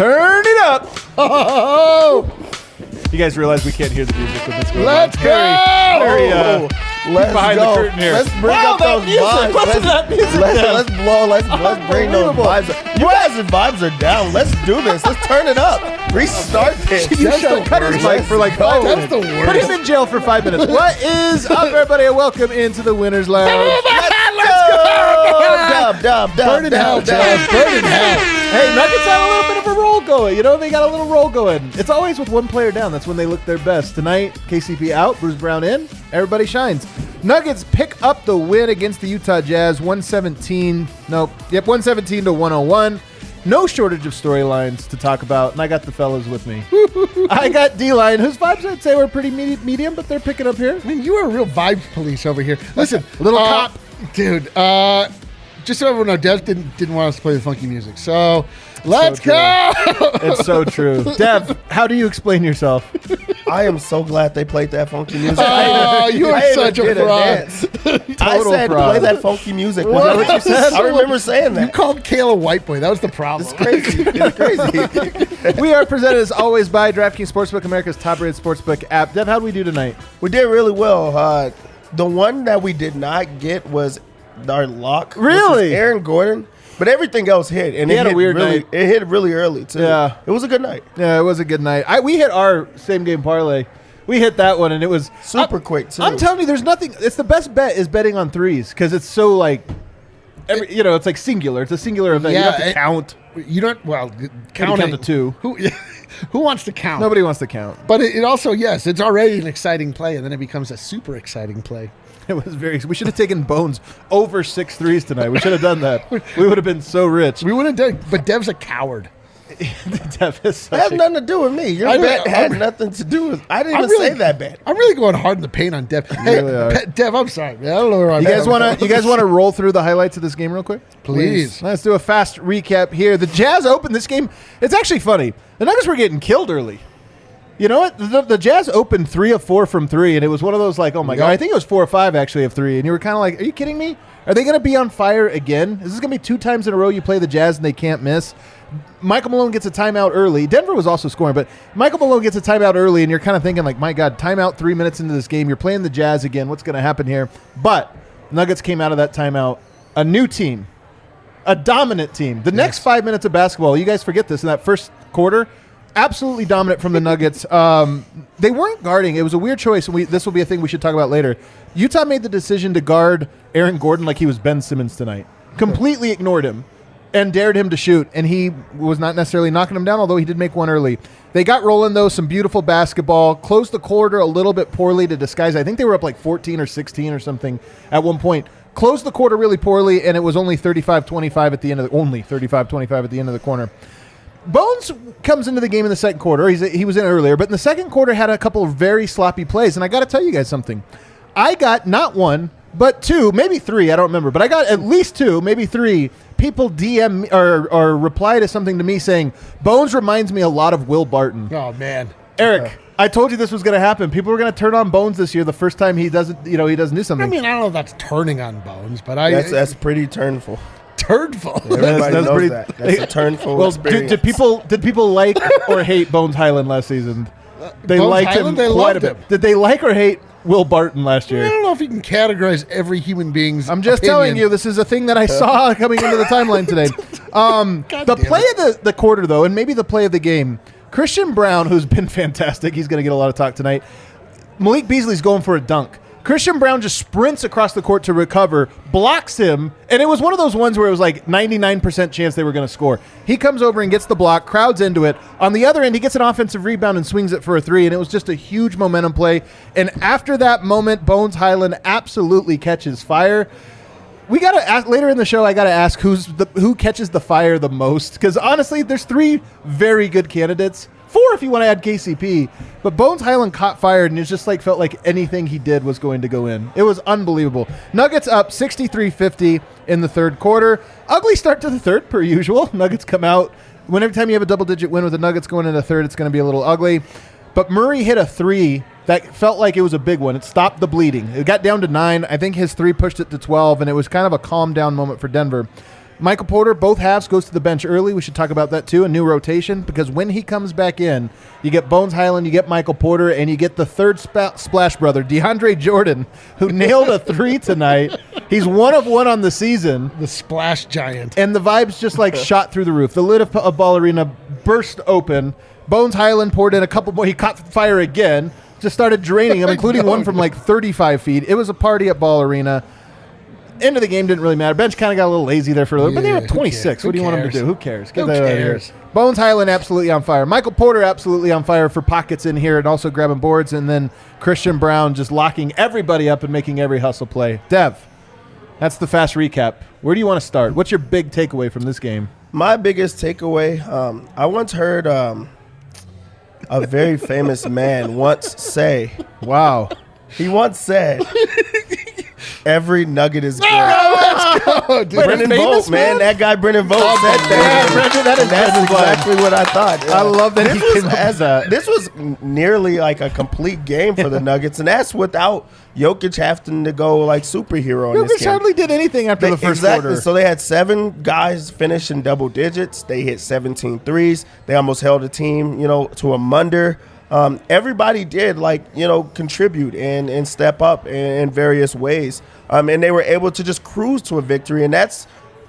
Turn it up. Oh, You guys realize we can't hear the music when this goes let's on. go! Very, very, uh, Let's behind the go. curtain here. Let's bring Wow, up that those music. vibes. Listen let's, to that music, Let's, Dev. let's blow. Let's let's bring those vibes. You guys' vibes are down. Let's do this. Let's turn it up. Restart this. You That's should cut his mic for like five go. minutes. That's the Put him in jail for five minutes. What is up, everybody? And welcome into the Winners Lounge. Let's go! Dub, dub, dub, Burn in hell, dub, dub. Burn in hell. Hey, Nuggets have a little bit of a roll going. You know, they got a little roll going. It's always with one player down. That's when they look their best. Tonight, KCP out, Bruce Brown in. Everybody shines. Nuggets pick up the win against the Utah Jazz, 117. Nope. Yep, 117 to 101. No shortage of storylines to talk about, and I got the fellas with me. I got D-Line, whose vibes I'd say were pretty me- medium, but they're picking up here. I mean, you are a real vibes police over here. Listen, Little uh, cop. dude. Uh, just so everyone knows, Dev didn't didn't want us to play the funky music. So let's true. go. It's so true. Dev, how do you explain yourself? I am so glad they played that funky music. Oh, you are such a did fraud. dance. I Total said fraud. play that funky music. What? Was that what you said? I remember saying that. You that. called Kayla white boy. That was the problem. It's crazy. It's crazy. we are presented as always by DraftKings Sportsbook, America's top-rated sportsbook app. Dev, how do we do tonight? we did really well. Uh, the one that we did not get was our lock. Really? Aaron Gordon. But everything else hit, and He it had a hit weird really, night. It hit really early too. Yeah. it was a good night. Yeah, it was a good night. I we hit our same game parlay. We hit that one, and it was Super I'm- quick too. I'm telling you, there's nothing. It's the best bet is betting on threes because it's so like, every, you know, it's like singular. It's a singular event. you Yeah, don't have to it- count. You don't. Well, count counting to two. Who who wants to count? Nobody wants to count. But it, it also yes, it's already an exciting play, and then it becomes a super exciting play. It was very. We should have taken Bones over six threes tonight. We should have done that. We would have been so rich. We would have done, but Dev's a coward. Dev is It such has a- nothing to do with me. Your I know- bet had I'm- nothing to do with. I didn't even really- say that bet. I'm really going hard in the paint on Dev. Hey, really are. Pe- Dev, I'm sorry. Man. I don't know where I'm You guys want to? You guys want to roll through the highlights of this game real quick? Please. Let's do a fast recap here. The Jazz opened this game. It's actually funny. The Nuggets were getting killed early. You know what? The, the Jazz opened three of four from three, and it was one of those like, oh my god, I think it was four or five actually of three, and you were kind of like, are you kidding me? Are they going to be on fire again? Is this going to be two times in a row you play the Jazz and they can't miss? Michael Malone gets a timeout early. Denver was also scoring, but Michael Malone gets a timeout early, and you're kind of thinking like, my god, timeout three minutes into this game. You're playing the Jazz again. What's going to happen here? But Nuggets came out of that timeout a new team, a dominant team. The next five minutes of basketball, you guys forget this in that first quarter, absolutely dominant from the Nuggets. Um, they weren't guarding. It was a weird choice, and we, this will be a thing we should talk about later. Utah made the decision to guard Aaron Gordon like he was Ben Simmons tonight. Completely ignored him and dared him to shoot, and he was not necessarily knocking him down, although he did make one early. They got rolling though, some beautiful basketball. Closed the quarter a little bit poorly to disguise. I think they were up like 14 or 16 or something at one point. Closed the quarter really poorly, and it was only 35-25 at the end of the only 35-25 at the end of the corner. Bones comes into the game in the second quarter. He's, he was in earlier, but in the second quarter had a couple of very sloppy plays. And I got to tell you guys something. I got not one, but two, maybe three. I don't remember, but I got at least two, maybe three people DM or, or reply to something to me saying Bones reminds me a lot of Will Barton. Oh man, Eric, I told you this was going to happen. People were going to turn on Bones this year the first time he doesn't, you know, he doesn't do something. I mean, I don't know if that's turning on bones, but I That's that's pretty turnful. Turnful. Everybody that's knows pretty- that. That's a turnful well, did, experience. did people did people like or hate Bones Hyland last season? They Bones liked Hyland, him they quite a loved bit. him. Did they like or hate Will Barton last year? I year? don't know if you can categorize every human being's. I'm just opinion. telling you, this is a thing that I saw coming into the timeline today. Um, the play it. of the, the quarter, though, and maybe the play of the game, Christian Braun, who's been fantastic, he's going to get a lot of talk tonight. Malik Beasley's going for a dunk. Christian Braun just sprints across the court to recover, blocks him, and it was one of those ones where it was like 99% chance they were going to score. He comes over and gets the block, crowds into it. On the other end, he gets an offensive rebound and swings it for a three, and it was just a huge momentum play. And after that moment, Bones Hyland absolutely catches fire. We gotta ask later in the show. I gotta ask who's the who catches the fire the most because honestly, there's three very good candidates. Four if you want to add KCP, but Bones Hyland caught fire and it just like felt like anything he did was going to go in. It was unbelievable. Nuggets up 63-50 in the third quarter. Ugly start to the third per usual. Nuggets come out. Whenever time you have a double digit win with the Nuggets going into third, it's going to be a little ugly. But Murray hit a three that felt like it was a big one. It stopped the bleeding. It got down to nine. I think his three pushed it to 12, and it was kind of a calm down moment for Denver. Michael Porter, both halves, goes to the bench early. We should talk about that too. A new rotation because when he comes back in, you get Bones Hyland, you get Michael Porter, and you get the third spa- splash brother, DeAndre Jordan, who nailed a three tonight. He's one of one on the season. The splash giant. and the vibes just like shot through the roof. The lid of, of Ball Arena burst open. Bones Hyland poured in a couple more. He caught fire again. Just started draining them, including one from like 35 feet. It was a party at Ball Arena. End of the game didn't really matter. Bench kind of got a little lazy there for a little, bit. but they were Yeah, up 26. What Who do you want them to do? Who cares? Get Who that out here. cares? Bones Hyland absolutely on fire. Michael Porter absolutely on fire for pockets in here and also grabbing boards, and then Christian Braun just locking everybody up and making every hustle play. Dev, that's the fast recap. Where do you want to start? What's your big takeaway from this game? My biggest takeaway, um, I once heard um, a very famous man once say, Wow. he once said, every nugget is good. Oh, dude. Brendan famous Vogt, man. man? That guy Brendan Vogt said yeah, that. Brendan, that is that's exactly what I thought. I love that he this came was as- that. This was nearly like a complete game for the Nuggets, and that's without Jokic having to go like superhero in this Jokic game. hardly did anything after They- the first exactly. quarter. So they had seven guys finish in double digits. They hit 17 threes. They almost held the team, you know, to a munder. Um, everybody did like you know contribute and and step up in, in various ways, um, and they were able to just cruise to a victory. And that's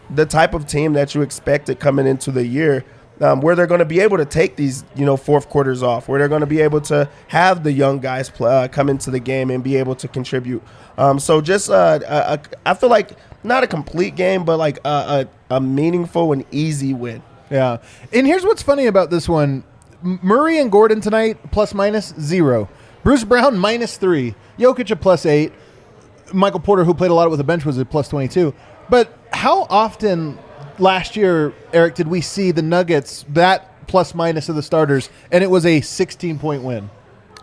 the type of team that you expected coming into the year. Um, where they're going to be able to take these, you know, fourth quarters off, where they're going to be able to have the young guys pl- uh, come into the game and be able to contribute. Um, so just, uh, a, a, I feel like not a complete game, but like a, a, a meaningful and easy win. yeah. And here's what's funny about this one Murray and Gordon tonight, plus minus zero. Bruce Brown, minus three. Jokic, a plus eight. Michael Porter, who played a lot with the bench, was a plus 22. But how often last year, Eric, did we see the Nuggets, that plus minus of the starters, and it was a 16 point win?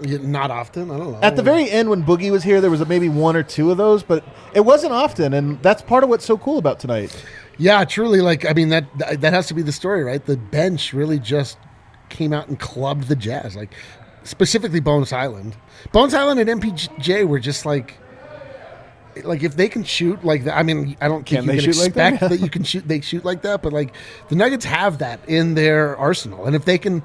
Not often. I don't know. At the very end, when Boogie was here, there was maybe one or two of those, but it wasn't often, and that's part of what's so cool about tonight. Yeah, truly. Like, I mean, that that has to be the story, right? The bench really just came out and clubbed the Jazz, like specifically Bones Hyland. Bones Hyland and MPJ were just like, like if they can shoot like that. I mean, I don't think Can you they can shoot like that? that you can shoot. They shoot like that, but like the Nuggets have that in their arsenal, and if they can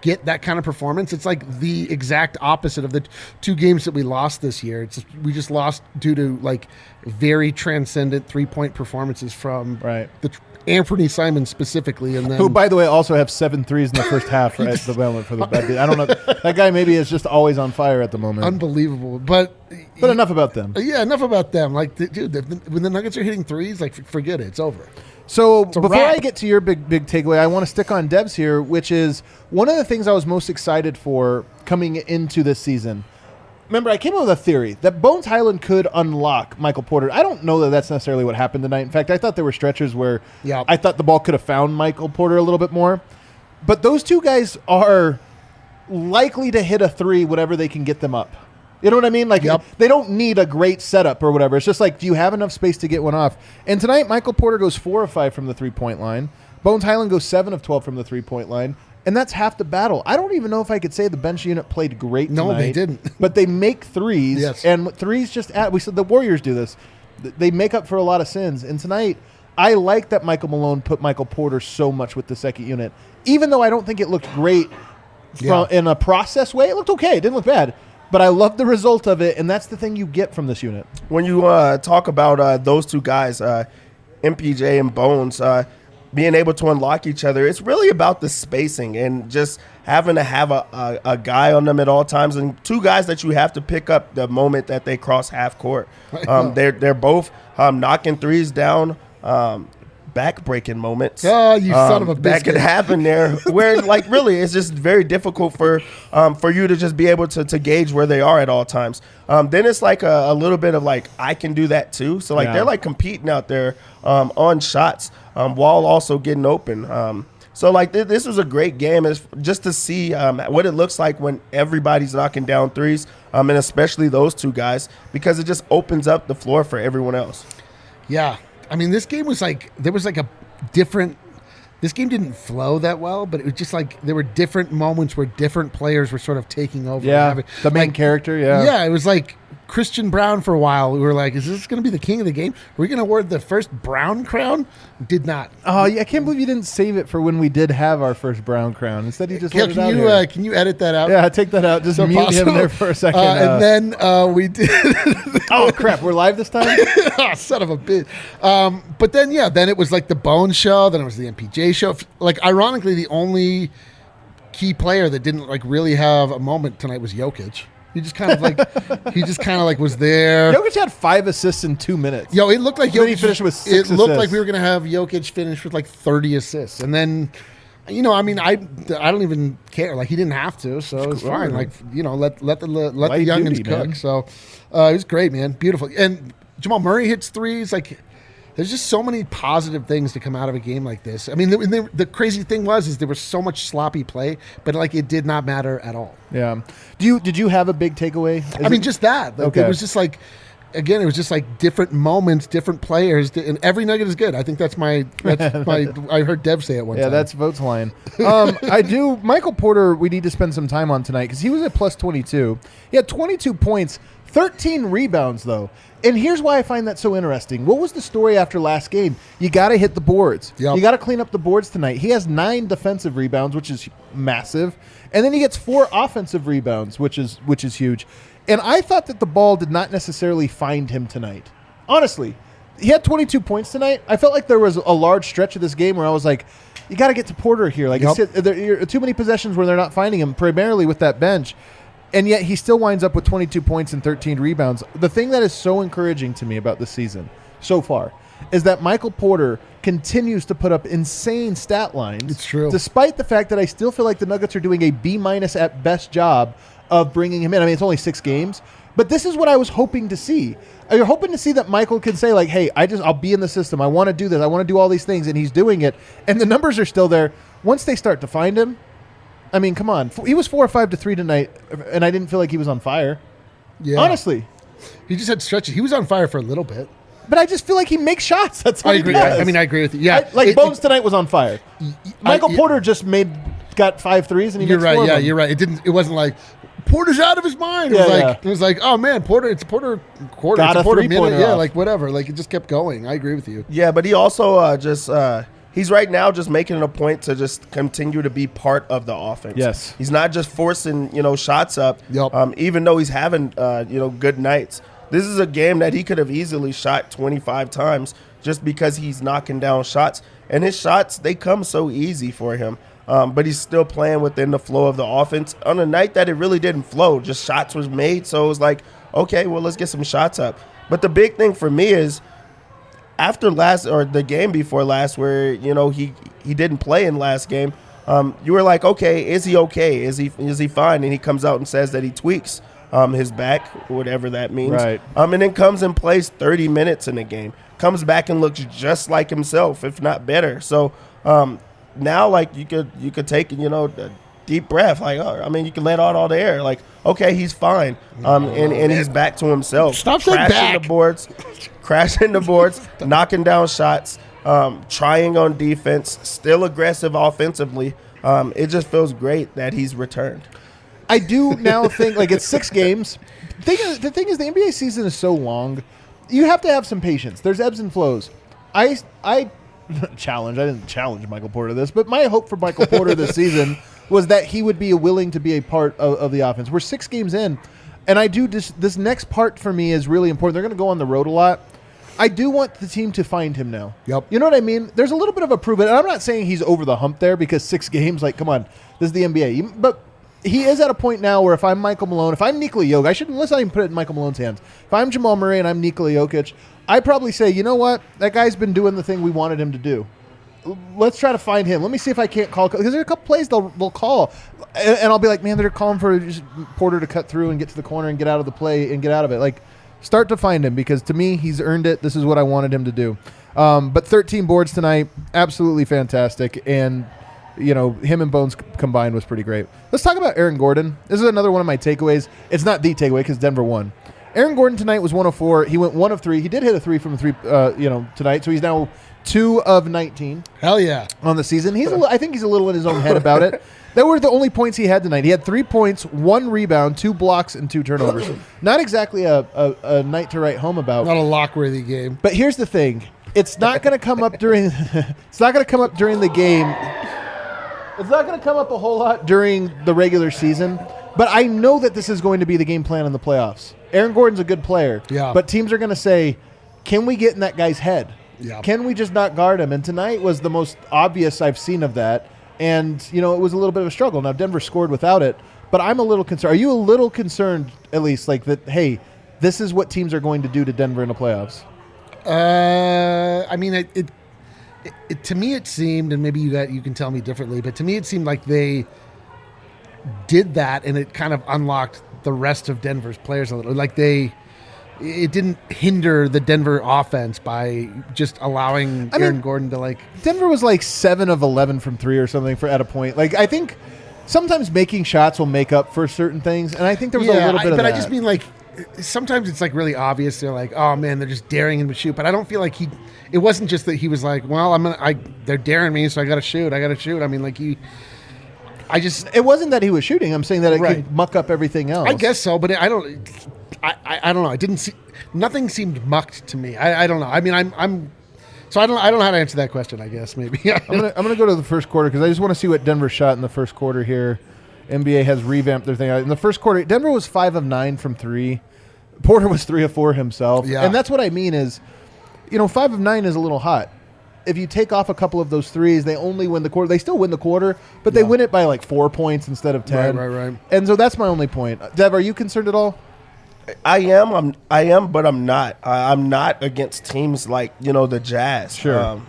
get that kind of performance. It's like the exact opposite of the t- two games that we lost this year. It's we just lost due to like very transcendent three point performances from Right. the Anthony Simon specifically, and then Who, by the way, also have seven threes in the first half right at the moment for the bad. I don't know. That guy maybe is just always on fire at the moment. unbelievable. But but enough about them. yeah, enough about them. Like, the- dude, the, when the Nuggets are hitting threes, like forget it, it's over. So a before wrap. I get to your big big takeaway, I want to stick on Devs here, which is one of the things I was most excited for coming into this season. Remember, I came up with a theory that Bones Hyland could unlock Michael Porter. I don't know that that's necessarily what happened tonight. In fact, I thought there were stretches where Yeah. I thought the ball could have found Michael Porter a little bit more. But those two guys are likely to hit a three whatever they can get them up. You know what I mean? Like Yep. they don't need a great setup or whatever. It's just like, do you have enough space to get one off? And tonight, Michael Porter goes four of five from the three point line. Bones Hyland goes seven of twelve from the three point line, and that's half the battle. I don't even know if I could say the bench unit played great. No, they didn't. But they make threes, Yes. and threes just add. We said the Warriors do this. They make up for a lot of sins. And tonight, I like that Michael Malone put Michael Porter so much with the second unit, even though I don't think it looked great Yeah. in a process way. It looked okay. It didn't look bad. But I love the result of it, and that's the thing you get from this unit. when you uh, talk about uh, those two guys, uh, MPJ and Bones, uh, being able to unlock each other, it's really about the spacing and just having to have a, a, a guy on them at all times and two guys that you have to pick up the moment that they cross half court. Um, they're they're both um, knocking threes down. Um, back breaking moments. Oh, you son of a Um, That could happen there, where like really, it's just very difficult for um, for you to just be able to, to gauge where they are at all times. Um, then it's like a, a little bit of like I can do that too. So like Yeah. they're like competing out there um, on shots um, while also getting open. Um, so like th- this was a great game, is just to see um, what it looks like when everybody's knocking down threes, um, and especially those two guys, because it just opens up the floor for everyone else. Yeah. I mean, this game was like there was like a different this game didn't flow that well, but it was just like there were different moments where different players were sort of taking over. Yeah, having- the main like, character. Yeah, yeah, it was like Christian Braun for a while. We were like, is this going to be the king of the game? Are we going to award the first Brown crown? Did not. Oh, yeah, I can't believe you didn't save it for when we did have our first brown crown. Instead, you just Can, let it out you uh, can you edit that out? yeah, take that out. Just So mute possible. him there for a second. Uh, uh, and then uh, we did. oh crap, we're live this time. oh, son of a bitch. Um, but then, yeah, then it was like the Bone Show. Then it was the MPJ show. Like, ironically, the only key player that didn't like really have a moment tonight was Jokic. He just kind of like he just kind of like was there. Jokic had five assists in two minutes. Yo, it looked like then he Jokic finished with six It looked assists. like we were gonna have Jokic finish with like thirty assists, and then. You know, I mean, I, I don't even care. Like he didn't have to, so it was fine. Like you know, let let the let the Light youngins duty, cook. man. So uh, it was great, man. Beautiful. And Jamal Murray hits threes. Like there's just so many positive things to come out of a game like this. I mean, the, the, the crazy thing was is there was so much sloppy play, but like it did not matter at all. Yeah. Do you did you have a big takeaway? Is I mean, it- just that. Like, Okay. It was just like, again, it was just like different moments, different players, and every nugget is good. I think that's my that's my. I heard Dev say it one Yeah, time. that's Vogt's line. Um, I do. Michael Porter, we need to spend some time on tonight because he was at plus 22. He had 22 points, 13 rebounds, though. And here's why I find that so interesting. What was the story after last game? You got to hit the boards. Yep. You got to clean up the boards tonight. He has nine defensive rebounds, which is massive, and then he gets four offensive rebounds, which is which is huge. And I thought that the ball did not necessarily find him tonight. Honestly, he had 22 points tonight. I felt like there was a large stretch of this game where I was like, you got to get to Porter here. Like, Yep. it's, there, too many possessions where they're not finding him, primarily with that bench. And yet he still winds up with 22 points and 13 rebounds. The thing that is so encouraging to me about the season so far is that Michael Porter continues to put up insane stat lines. It's true. Despite the fact that I still feel like the Nuggets are doing a B minus at best job of bringing him in. I mean, it's only six games, but this is what I was hoping to see. You're hoping to see that Michael can say like, "Hey, I just I'll be in the system. I want to do this. I want to do all these things," and he's doing it. And the numbers are still there. Once they start to find him, I mean, come on. He was four or five to three tonight, and I didn't feel like he was on fire. yeah. Honestly, he just had stretches. He was on fire for a little bit. but I just feel like he makes shots. That's what I he agree. does. I, I mean, I agree with you. Yeah, I- like It- Bones it- tonight was on fire. Michael I- Porter just made got five threes, and he you're makes right. four Yeah, them. you're right. It didn't. It wasn't like Porter's out of his mind. It was Yeah, like yeah. it was like, oh man, Porter. It's a Porter quarter. Got it's a a Porter minute. three-pointer Yeah, off. like whatever. Like it just kept going. I agree with you. Yeah, but he also uh, just uh, he's right now just making it a point to just continue to be part of the offense. Yes. he's not just forcing you know shots up. Yup. Um, even though he's having uh, you know good nights, this is a game that he could have easily shot 25 times just because he's knocking down shots, and his shots they come so easy for him. Um, but he's still playing within the flow of the offense on a night that it really didn't flow. Just shots was made, so it was like, okay, well let's get some shots up. But the big thing for me is after last or the game before last where you know he he didn't play in last game um, you were like okay is he okay? Is he is he fine? And he comes out and says that he tweaks um, his back whatever that means. Right. um, and then comes and plays 30 minutes in a game. Comes back and looks just like himself if not better. So um, now like you could you could take you know deep breath like oh, I mean you can let out all the air like okay he's fine um, and, and he's back to himself Stop saying Crashing back. the boards crashing the boards, knocking down shots, um, trying on defense, still aggressive offensively. Um, it just feels great that he's returned. I do now think like it's six games. Thing is, the thing is, the NBA season is so long. You have to have some patience. There's ebbs and flows. I I challenge. I didn't challenge Michael Porter this, but my hope for Michael Porter this season was that he would be willing to be a part of, of the offense. We're six games in, and I do this. This next part for me is really important. They're going to go on the road a lot. I do want the team to find him now. Yep. You know what I mean? There's a little bit of a prove it. And I'm not saying he's over the hump there because six games, like, come on, this is the NBA. You- But he is at a point now where if I'm Michael Malone, if I'm Nikola Jokic, I shouldn't let's not even put it in Michael Malone's hands. If I'm Jamal Murray and I'm Nikola Jokic, I'd probably say, you know what, that guy's been doing the thing we wanted him to do. Let's try to find him. Let me see if I can't call because there's a couple plays they'll they'll call, and, and I'll be like, man, they're calling for Porter to cut through and get to the corner and get out of the play and get out of it. Like, start to find him because to me, he's earned it. This is what I wanted him to do. Um, but 13 boards tonight, absolutely fantastic, and you know him and Bones combined was pretty great. Let's talk about Aaron Gordon. This is another one of my takeaways. It's not the takeaway because Denver won. Aaron Gordon tonight was one of four. He went one of three. He did hit a three from three, uh, you know, tonight. So he's now two of nineteen Hell yeah. on the season. He's, a uh, li- I think he's a little in his own head about it. That were the only points he had tonight. He had three points, one rebound, two blocks, and two turnovers. Not exactly a, a, a night to write home about. Not a lockworthy game. But here's the thing: it's not going to come up during. it's not going to come up during the game. It's not going to come up a whole lot during the regular season. But I know that this is going to be the game plan in the playoffs. Aaron Gordon's a good player. Yeah. But teams are going to say, "Can we get in that guy's head? Yeah. Can we just not guard him?" And tonight was the most obvious I've seen of that. And you know, it was a little bit of a struggle. Now Denver scored without it, but I'm a little concerned. Are you a little concerned, at least, like that? Hey, this is what teams are going to do to Denver in the playoffs. Uh, I mean, it, it, it, to me it seemed, and maybe you got you can tell me differently, but to me it seemed like they did that, and it kind of unlocked the rest of Denver's players a little. Like they, it didn't hinder the Denver offense by just allowing I mean- Gordon to like. Denver was like seven of eleven from three or something for at a point. Like I think sometimes making shots will make up for certain things, and I think there was a little I- bit of but that. I just mean like sometimes it's like really obvious. They're like, oh man, they're just daring him to shoot. But I don't feel like he. It wasn't just that he was like, well, I'm gonna. I they're daring me, so I got to shoot. I got to shoot. I mean, like he. I just. it wasn't that he was shooting. I'm saying that it Right. could muck up everything else. I guess so, but I don't. I, I, I don't know. I didn't see. Nothing seemed mucked to me. I, I don't know. I mean, I'm I'm. So I don't I don't know how to answer that question. I guess maybe. I'm gonna I'm gonna go to the first quarter because I just want to see what Denver shot in the first quarter here. NBA has revamped their thing. In the first quarter, Denver was five of nine from three. Porter was three of four himself. Yeah. And that's what I mean is, you know, five of nine is a little hot. If you take off a couple of those threes, they only win the quarter. They still win the quarter, but they Yeah. win it by like four points instead of ten. right, right. Right. And so that's my only point. Dev, are you concerned at all? I am. I'm. I am, but I'm not. I, I'm not against teams like you know the Jazz. Sure.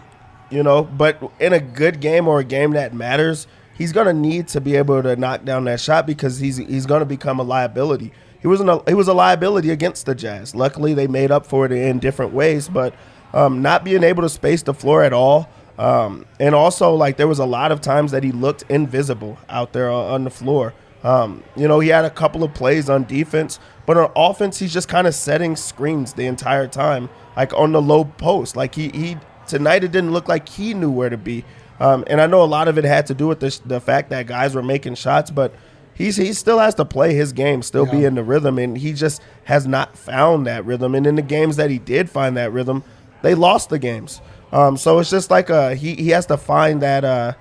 you know, but in a good game or a game that matters, he's gonna need to be able to knock down that shot because he's he's gonna become a liability. He wasn't. A, he was a liability against the Jazz. Luckily, they made up for it in different ways, but um, not being able to space the floor at all. Um, and also, like there was a lot of times that he looked invisible out there on on the floor. Um, you know, he had a couple of plays on defense, but on offense, he's just kind of setting screens the entire time, like on the low post. Like he, he tonight, it didn't look like he knew where to be. Um, and I know a lot of it had to do with the, the fact that guys were making shots, but he's he still has to play his game, still be in the rhythm, and he just has not found that rhythm. And in the games that he did find that rhythm, they lost the games. Um, so it's just like uh, he he has to find that uh,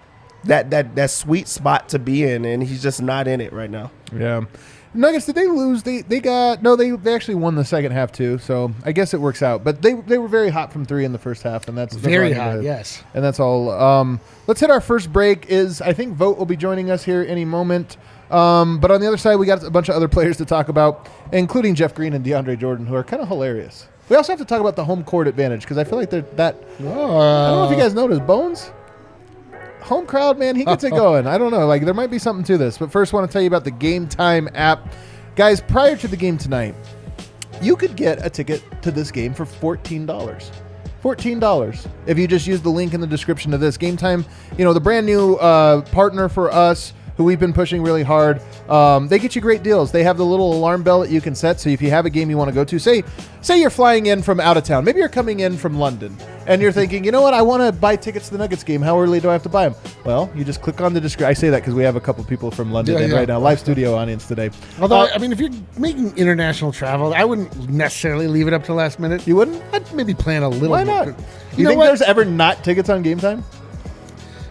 that that that sweet spot to be in, and he's just not in it right now. Yeah. Nuggets, did they lose? They they got no. They they actually won the second half too. So I guess it works out. But they they were very hot from three in the first half, and that's that's all Very need to- hot, yes. And that's all. Um, let's hit our first break. Is I think Vogt will be joining us here any moment. Um, but on the other side, we got a bunch of other players to talk about, including Jeff Green and DeAndre Jordan, who are kind of hilarious. We also have to talk about the home court advantage because I feel like they're that. I don't know if you guys noticed Bones. Home crowd, man, he gets it going. I don't know, like there might be something to this. But first, I want to tell you about the Game Time app, guys. Prior to the game tonight, you could get a ticket to this game for fourteen dollars. Fourteen dollars if you just use the link in the description of this game time. You know the brand new uh, partner for us who we've been pushing really hard. Um, they get you great deals. They have the little alarm bell that you can set. So if you have a game you want to go to, say say you're flying in from out of town, maybe you're coming in from London, and you're thinking, you know what, I want to buy tickets to the Nuggets game. How early do I have to buy them? Well, you just click on the description. I say that because we have a couple people from London Yeah, in yeah. right now, live studio audience today. Although Uh, I mean, if you're making international travel, I wouldn't necessarily leave it up to last minute. you wouldn't? I'd maybe plan a little. Why bit. not? You, You, know think what? there's ever not tickets on game time?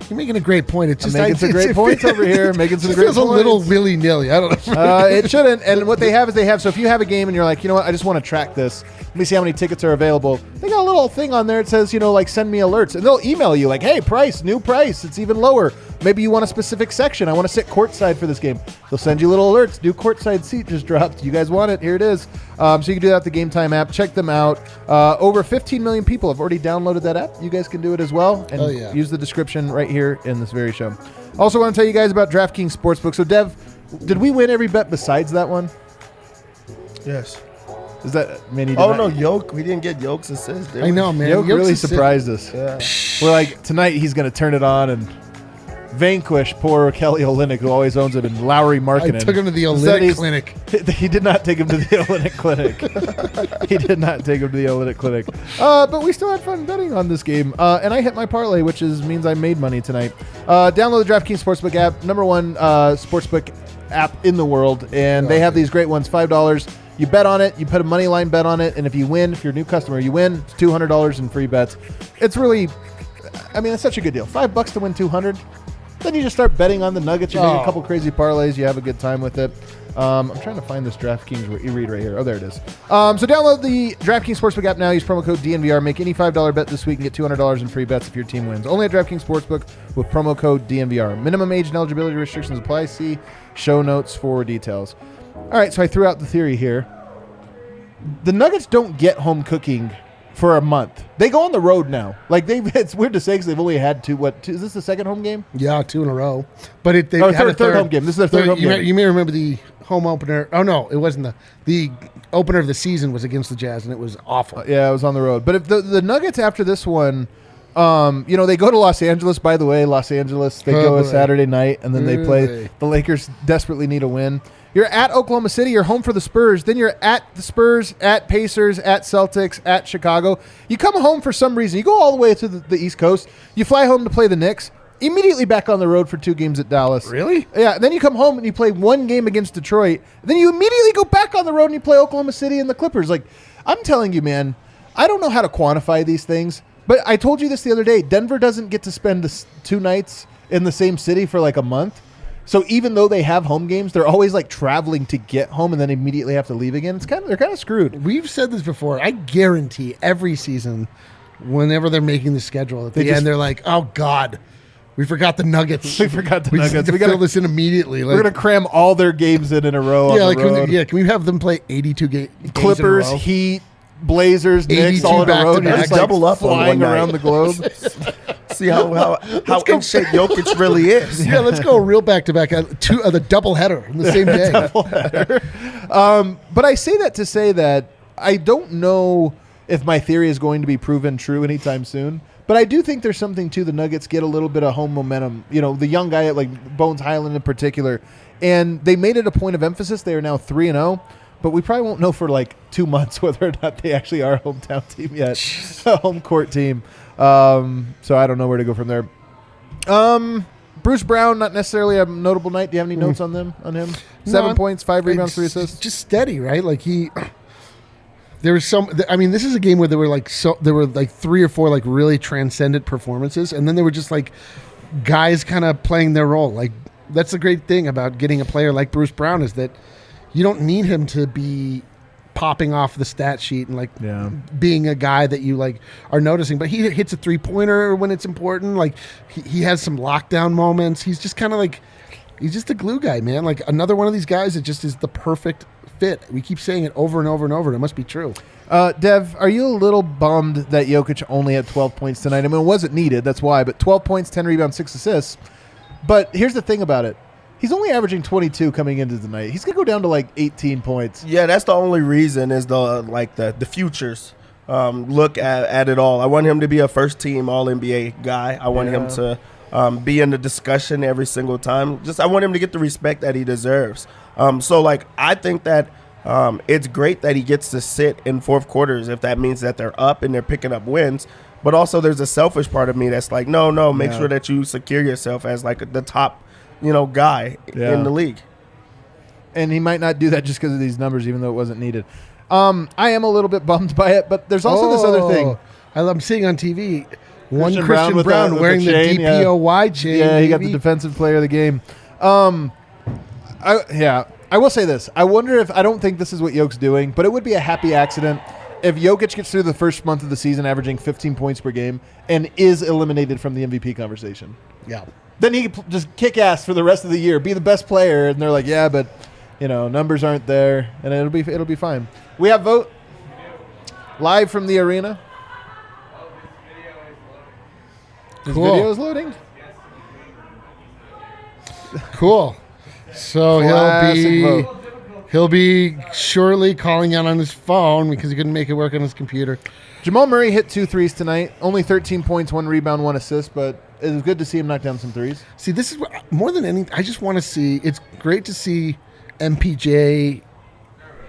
You're making a great point. It's I'm just making I- some great points over here, making some it great feels a little willy nilly. I don't know. Uh, it shouldn't. And what they have is they have. So if you have a game and you're like, you know what, I just want to track this. Let me see how many tickets are available. They got a little thing on there. It says, you know, like send me alerts, and they'll email you like, hey, price, new price, it's even lower. Maybe you want a specific section. I want to sit courtside for this game. They'll send you little alerts. New courtside seat just dropped. You guys want it? Here it is. Um, so you can do that at the Game Time app. Check them out. Uh, over 15 million people have already downloaded that app. You guys can do it as well. And Oh, yeah. use the description right here in this very show. Also, want to tell you guys about DraftKings Sportsbook. So, Dev, did we win every bet besides that one? Yes. Is that man? you Oh no, Yoke. We didn't get Yoke's assist. did I know, man. Yoke Yoke's really surprised us. Yeah. We're like tonight he's going to turn it on and vanquish poor Kelly Olynyk, who always owns it, and Lauri Markkanen. I took him to the Olynyk clinic. He did not take him to the Olynyk clinic. he did not take him to the Olynyk clinic. Uh, but we still had fun betting on this game, uh, and I hit my parlay, which is means I made money tonight. Uh, download the DraftKings Sportsbook app, number one uh, sportsbook app in the world, and they have these great ones. Five dollars. You bet on it. You put a money line bet on it, and if you win, if you're a new customer, you win. It's two hundred dollars in free bets. It's really, I mean, it's such a good deal. Five bucks to win two hundred. Then you just start betting on the Nuggets. You make a Oh. couple crazy parlays. You have a good time with it. Um, I'm trying to find this DraftKings re- read right here. Oh, there it is. Um, so download the DraftKings Sportsbook app now. Use promo code DNVR. Make any $5 bet this week and get $200 in free bets if your team wins. Only at DraftKings Sportsbook with promo code DNVR. Minimum age and eligibility restrictions apply. See show notes for details. All right, so I threw out the theory here. The Nuggets don't get home cooking for a month. They go on the road now. Like they, it's weird to say because they've only had two. What two, is this the second home game? Yeah, two in a row. But it they Oh, had a third- third home game. This is their third home you game. May, you may remember the home opener. Oh no, it wasn't the the opener of the season was against the Jazz and it was awful. Yeah, it was on the road. But if the the Nuggets after this one, um, you know, they go to Los Angeles. By the way, Los Angeles, they Oh, go a. Saturday night, and then they play. The Lakers desperately need a win. You're at Oklahoma City. You're home for the Spurs. Then you're at the Spurs, at Pacers, at Celtics, at Chicago. You come home for some reason. You go all the way to the, the East Coast. You fly home to play the Knicks. Immediately back on the road for two games at Dallas. Really? Yeah. Then you come home and you play one game against Detroit. Then you immediately go back on the road and you play Oklahoma City and the Clippers. Like, I'm telling you, man, I don't know how to quantify these things, but I told you this the other day. Denver doesn't get to spend the two nights in the same city for like a month. So even though they have home games, they're always like traveling to get home and then immediately have to leave again. It's kind of they're kind of screwed. We've said this before. I guarantee every season, whenever they're making the schedule, at They the just- end they're like, "Oh God, we forgot the Nuggets. We forgot the we just Nuggets. need to We gotta- fill this in immediately." Like, We're gonna cram all their games in in a row. yeah, on like the can road. we, yeah. Can we have them play eighty-two ga- games? Clippers, in a row? Heat, Blazers, Knicks, 82 all in a row. back-to-back. Just like Double up on flying one night. around the globe. See how how, how in shape Jokic really is. yeah, let's go real back-to-back. Uh, two uh, the double header on the same day. But I say that to say that I don't know if my theory is going to be proven true anytime soon. But I do think there's something to the Nuggets get a little bit of home momentum. You know, the young guy at like Bones Hyland in particular, and they made it a point of emphasis. They are now three and zero, but we probably won't know for like two months whether or not they actually are a hometown team yet, a home court team. Um, so I don't know where to go from there. Um, Bruce Brown, not necessarily a notable night. Do you have any notes on them? On him, seven No, points, five rebounds, three assists. Just steady, right? Like he. There was some. I mean, this is a game where there were like so. There were like three or four like really transcendent performances, and then there were just like guys kind of playing their role. Like that's the great thing about getting a player like Bruce Brown is that you don't need him to be popping off the stat sheet and like Yeah. being a guy that you like are noticing. But he hits a three pointer when it's important. Like he, he has some lockdown moments. He's just kind of like he's just a glue guy, man. Like another one of these guys that just is the perfect fit. We keep saying it over and over and over. And it must be true. Uh, Dev, are you a little bummed that Jokic only had 12 points tonight? I mean, it wasn't needed, that's why, but 12 points, 10 rebounds, 6 assists. But here's the thing about it he's only averaging 22 coming into tonight. He's going to go down to like 18 points. Yeah, that's the only reason is the like the the futures. Um, look at, at it all. I want him to be a first team All NBA guy. I want him to um, be in the discussion every single time. Just I want him to get the respect that he deserves. Um, so like I think that um, it's great that he gets to sit in fourth quarters if that means that they're up and they're picking up wins. But also there's a selfish part of me that's like, no, no, make Yeah. sure that you secure yourself as like the top, you know, guy Yeah. in the league. And he might not do that just because of these numbers, even though it wasn't needed. Um, I am a little bit bummed by it, but there's also this other thing. Oh, I- I'm seeing on TV one Christian Christian, Braun Braun, the- the wearing the, chain, yeah. DPOY chain. Yeah, he got the defensive player of the game. Um, I, yeah, I will say this. I wonder if I don't think this is what Yoke's doing, but it would be a happy accident if Jokic gets through the first month of the season averaging 15 points per game and is eliminated from the MVP conversation. Yeah. Then he pl- just kick ass for the rest of the year, be the best player, and they're like, yeah, but you know, numbers aren't there, and it'll be it'll be fine. We have Vogt live from the arena. His Cool. video is loading. Cool. So Classic he'll be Vogt. He'll be shortly calling out on his phone because he couldn't make it work on his computer. Jamal Murray hit two threes tonight. Only 13 points, one rebound, one assist, but it was good to see him knock down some threes. See, this is what, more than anything. I just want to see. It's great to see MPJ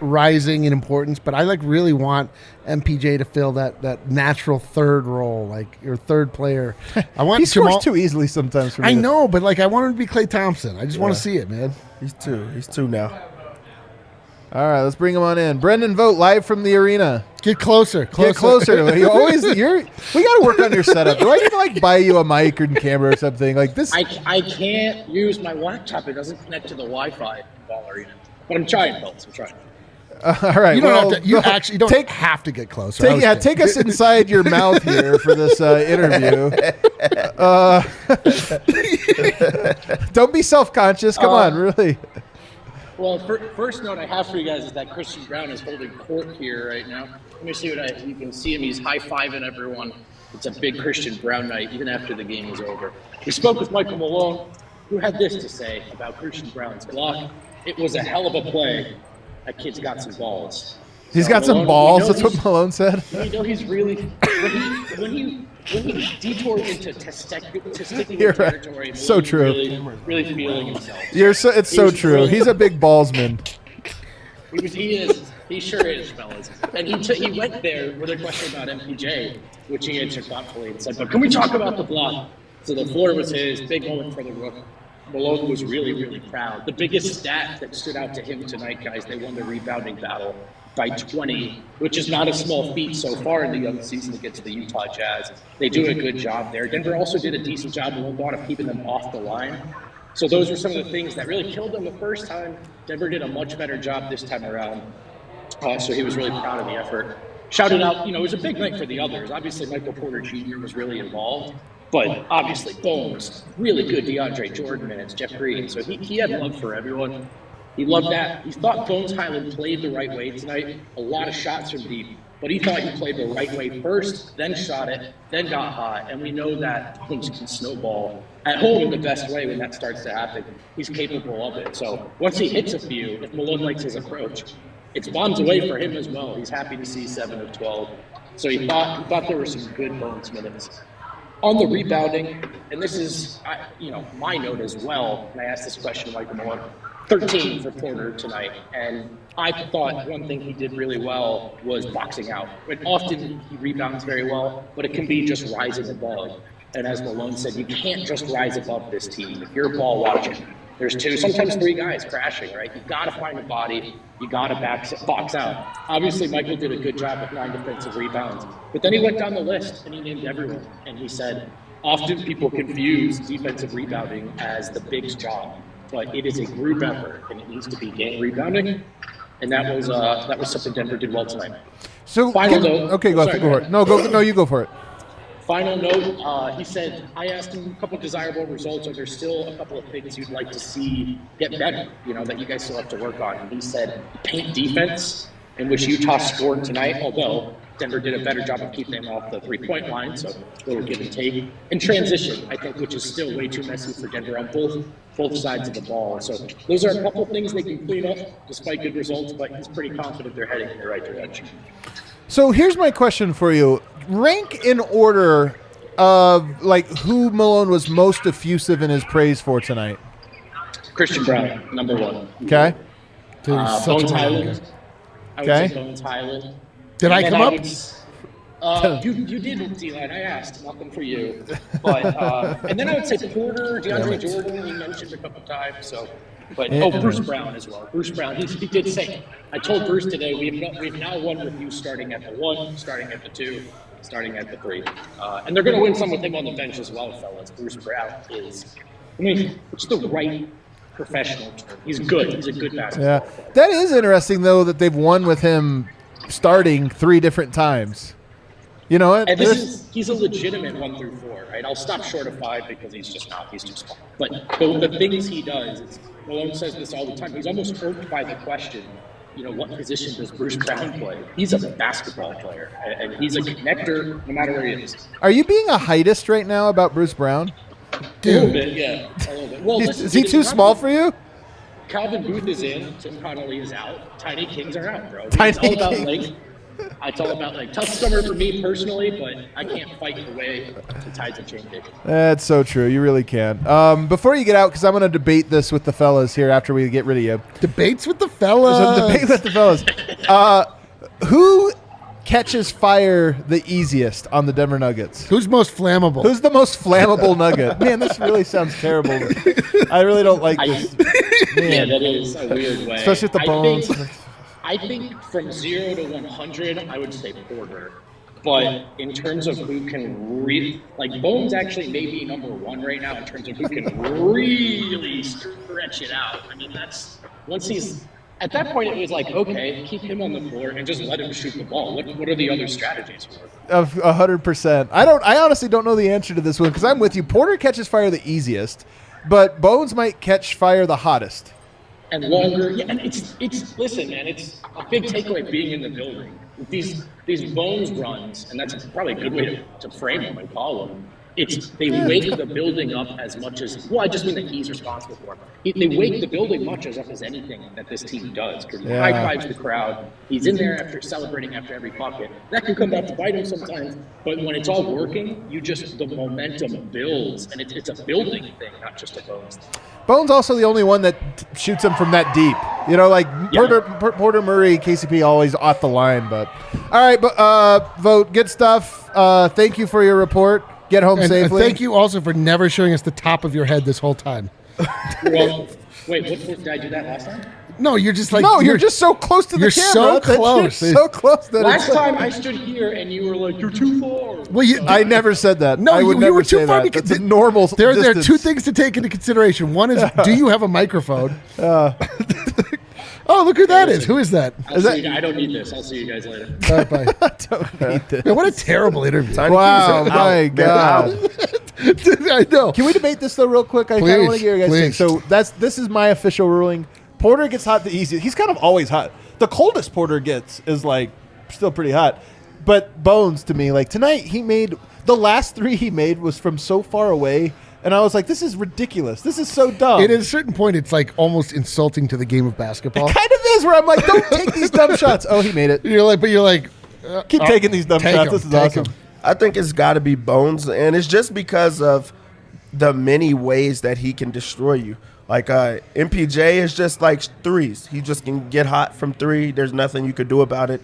rising in importance, but I like really want MPJ to fill that that natural third role, like your third player. I want He scores Jamal. too easily sometimes for me. I to- know, but like I want him to be Klay Thompson. I just want Yeah. to see it, man. He's two. He's two now. All right, let's bring him on in. Brendan Vogt live from the arena. Get closer, closer, Get closer. you always you're. We got to work on your setup. Do I need to like buy you a mic or camera or something like this? I, I can't use my laptop. It doesn't connect to the Wi-Fi in Ball Arena. But I'm trying, folks. I'm trying. all right. you don't well, have to. You go- actually you don't take have to get closer. I Take, yeah, kidding. take us inside your mouth here for this uh, interview. Uh, don't be self-conscious. Come on, really. Well, fir- first note I have for you guys is that Christian Braun is holding court here right now. Let me see what I. You can see him. He's high fiving everyone. It's a big Christian Braun night, even after the game is over. We spoke with Michael Malone, who had this to say about Christian Braun's block. It was a hell of a play. That kid's got some balls. He's got some Malone, we balls. That's what Malone said. You know he's really when he when he detoured into testic- testicular You're right. territory. So true. Really, really feeling himself. You're so. It's so true. really- He's a big ballsman. He was. He is. He sure is, fellas. And he t- he went there with a question about MPJ, which he answered thoughtfully and said, "But can we talk about the block?" So the floor was his. Big moment for the rook. Malone was really, really proud. The biggest stat that stood out to him tonight, guys, they won the rebounding battle by 20, which is not a small feat so far in the young season to get to the Utah Jazz. They do a good job there. Denver also did a decent job, Malone thought, of keeping them off the line. So those were some of the things that really killed them the first time. Denver did a much better job this time around. Uh, so he was really proud of the effort. Shouted out, you know, it was a big night for the others. Obviously, Michael Porter Jr. was really involved, but obviously Bones, really good DeAndre Jordan minutes, Jeff Green. So he, he had love for everyone. He loved that. He thought Bones Hyland played the right way tonight. A lot of shots from deep, but he thought he played the right way first, then shot it, then got hot. And we know that things can snowball at home in the best way when that starts to happen. He's capable of it. So once he hits a few, if Malone likes his approach, it's bombs away for him as well. He's happy to see seven of twelve. So he thought he thought there were some good Bones minutes. On the rebounding, and this is you know my note as well. And I asked this question to Michael Malone. 13 for Porter tonight, and I thought one thing he did really well was boxing out. But often he rebounds very well, but it can be just rising above. And as Malone said, you can't just rise above this team. If you're ball watching, there's two, sometimes three guys crashing, right? You got to find a body. You got to back box out. Obviously, Michael did a good job with nine defensive rebounds, but then he went down the list and he named everyone. And he said, often people confuse defensive rebounding as the big's job, but it is a group effort and it needs to be gang rebounding. And that was uh, that was something Denver did well tonight. So Final can- note. Okay, go, Sorry, go go for it. No, go. No, you go for it. Final note, uh, he said, I asked him a couple desirable results. Are there still a couple of things you'd like to see get better, you know, that you guys still have to work on? And he said, paint defense, in which Utah scored tonight, although Denver did a better job of keeping them off the three point line, so a little give and take. And transition, I think, which is still way too messy for Denver on both both sides of the ball. So those are a couple of things they can clean up despite good results, but he's pretty confident they're heading in the right direction. So here's my question for you: Rank in order of like who Malone was most effusive in his praise for tonight. Christian Braun, number one. Okay. Dude, he's Uh, Bones Hyland. I would Okay. say Bones Hyland. Did I come then up? Uh, you, you did, D-Line. I asked. Welcome for you. But, uh, and then I would say Porter, DeAndre Jordan, he mentioned a couple times. So, but, oh, Bruce Brown as well. Bruce Brown. He, he did say, I told Bruce today, we've, not, we've now won with you starting at the one, starting at the two, starting at the three. Uh, and they're going to win some with him on the bench as well, fellas. Bruce Brown is, I mean, it's the right professional. He's good. He's a good basketball Yeah, player. that is interesting though that they've won with him starting three different times. You know what? And this There's- is he's a legitimate one through four, right? I'll stop short of five because he's just not. He's too small. But the, the things he does, is, Malone says this all the time. He's almost irked by the question, you know, what position does Bruce Brown play? He's a basketball player, and and he's a connector no matter where he is. Are you being a heightist right now about Bruce Brown? A little bit, yeah, a little bit. Well, Is, listen, is he dude, too small for you? Calvin Booth is in, Tim Connolly is out, Tiny Kings are out, bro. Tiny it's all about Kings. like it's all about like tough summer for me personally, but I can't fight the way the tides have changed. it. That's so true. You really can. Um, before you get out, because I'm going to debate this with the fellas here after we get rid of you. Debates with the There's fellas. a debate with the fellas. Uh, who catches fire the easiest on the Denver Nuggets? Who's most flammable? Who's the most flammable nugget? Man, this really sounds terrible. I really don't like I, this. yeah, that is a weird way. Especially with the I bones. think- I think from zero to 100, I would say Porter. But in terms of who can really, like Bones actually may be number one right now in terms of who can really stretch it out. I mean, that's once he's at that point, it was like, okay, keep him on the floor and just let him shoot the ball. What, what are the other strategies for? Of a hundred percent. I don't. I honestly don't know the answer to this one because I'm with you. Porter catches fire the easiest, but Bones might catch fire the hottest. and longer. Yeah, and it's it's listen, man. It's a big takeaway being in the building. These these bones runs, and that's probably a good way to, to frame them and call them. It's they wake the building up as much as well. I just mean that he's responsible for. It. They wake the building much as up as anything that this team does because he Yeah. high fives the crowd. He's in there after celebrating after every bucket. That can come back to bite him sometimes, but when it's all working, you just the momentum builds, and it's it's a building thing, not just a bones. Bones also the only one that shoots him from that deep. You know, like Porter, Porter Murray, KCP always off the line. But all right, but uh, Vogt good stuff. Uh, thank you for your report. Get home and uh, safely. thank you also for never showing us the top of your head this whole time. Well, wait, what, what, did I do that last time? No, you're just like No, you're, just so close to the you're camera. so that you're close. so close that Last it's, time I stood here and you were like, "You're too far." Well, you, I never said that. No, I would you, never you were too say far that. because That's a normal. There, there are two things to take into consideration. One is, do you have a microphone? oh, look who that is. Who is that? I'll you, I don't need this. I'll see you guys later. All right, bye. Don't need this. Man, what a terrible interview. Tiny Wow, Kings my out. They're. God. I know. Can we debate this though, real quick? I kind Please, of want to hear your guys' please. So that's this is my official ruling. Porter gets hot the easiest. He's kind of always hot. The coldest Porter gets is like still pretty hot. But Bones to me, like tonight, he made the last three he made was from so far away, and I was like, this is ridiculous. This is so dumb. At a certain point, it's like almost insulting to the game of basketball. kind of is where I'm like, don't take these dumb shots. Oh, he made it. You're like, but you're like, uh, Keep uh, taking these dumb take shots. 'em, This is take awesome. 'em. I think it's got to be Bones, and it's just because of the many ways that he can destroy you. Like uh, MPJ is just like threes. He just can get hot from three. There's nothing you could do about it,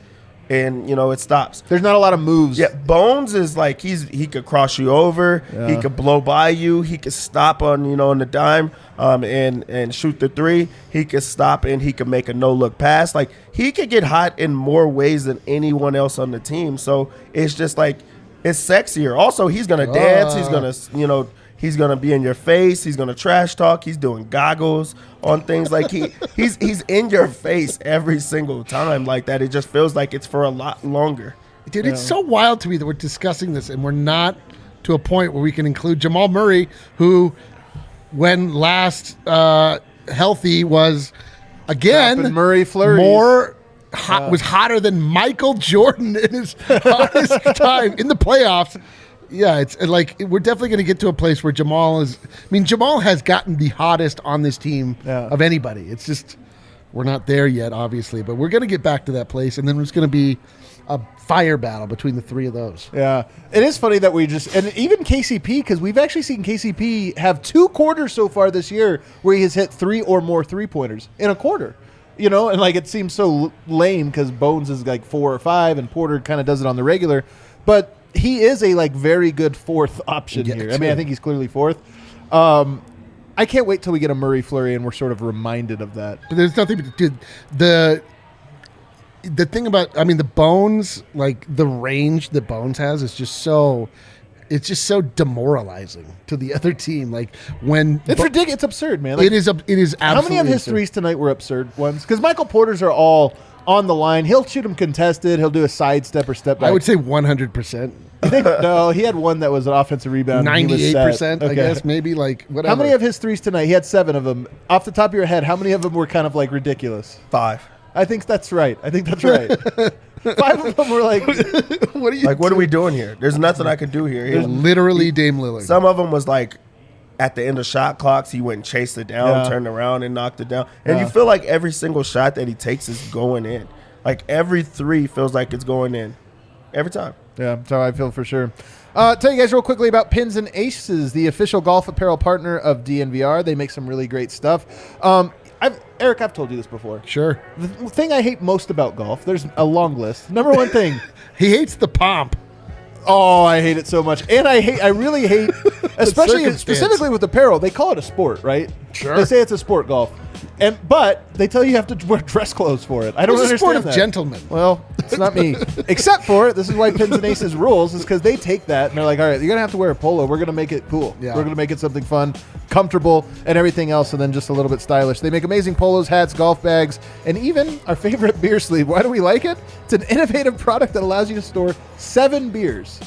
and you know it stops. There's not a lot of moves. Yeah, Bones is like he's he could cross you over. He could blow by you. He could stop on you know on the dime um, and and shoot the three. He could stop and he could make a no look pass. Like he could get hot in more ways than anyone else on the team. So it's just like it's sexier. Also, he's gonna dance. He's Ah. gonna you know. He's gonna be in your face. He's gonna trash talk. He's doing goggles on things like he he's he's in your face every single time like that. It just feels like it's for a lot longer. Dude, it's so wild to me that we're discussing this and we're not to a point where we can include Jamal Murray, who, when last uh, healthy, was again Dropping Murray flurries. more hot, was hotter than Michael Jordan in his hottest time in the playoffs. Yeah, it's like we're definitely going to get to a place where Jamal is. I mean, Jamal has gotten the hottest on this team Yeah. of anybody. It's just we're not there yet, obviously, but we're going to get back to that place, and then it's going to be a fire battle between the three of those. Yeah, it is funny that we just and even KCP because we've actually seen KCP have two quarters so far this year where he has hit three or more three pointers in a quarter. You know, and like it seems so lame because Bones is like four or five, and Porter kind of does it on the regular, but he is a like very good fourth option Yeah, here. I mean, I think he's clearly fourth. Um, I can't wait till we get a Murray flurry and we're sort of reminded of that. But there's nothing. Dude, the the thing about I mean the bones like the range that bones has is just so it's just so demoralizing to the other team. Like when It's Bo- ridiculous. It's absurd, man. Like, it is. It is How many of his absurd. threes tonight were absurd ones? Because Michael Porter's are all on the line. He'll shoot him contested. He'll do a sidestep or step back. I would say 100 percent, I think, no, he had one that was an offensive rebound. and he was 98 set. percent. I Okay. guess maybe like whatever. How many of his threes tonight? He had seven of them. Off the top of your head, how many of them were kind of like ridiculous? Five. I think that's right. I think that's right. Five of them were like, what are you Like, what are we doing here? There's nothing I could do here. Here's- literally Dame Lillard? Some of them was like at the end of shot clocks, he went and chased it down, Yeah. turned around and knocked it down. And Yeah. you feel like every single shot that he takes is going in. Like every three feels like it's going in. Every time. Yeah, that's how I feel for sure. Uh, tell you guys real quickly about Pins and Aces, the official golf apparel partner of DNVR. They make some really great stuff. Um, I've, Eric, I've told you this before. Sure. The thing I hate most about golf, there's a long list. Number one thing, He hates the pomp. Oh, I hate it so much, and I hate, I really hate, especially specifically with apparel. They call it a sport, right? Sure. They say it's a sport golf, and but they tell you you have to wear dress clothes for it. I don't understand. It's a understand sport of that. gentlemen. Well, it's not me. Except for this is why Pins and Aces rules is because they take that and they're like, all right, you're gonna have to wear a polo. We're gonna make it cool. Yeah. We're gonna make it something fun, comfortable, and everything else, and then just a little bit stylish. They make amazing polos, hats, golf bags, and even our favorite beer sleeve. Why do we like it? It's an innovative product that allows you to store seven beers.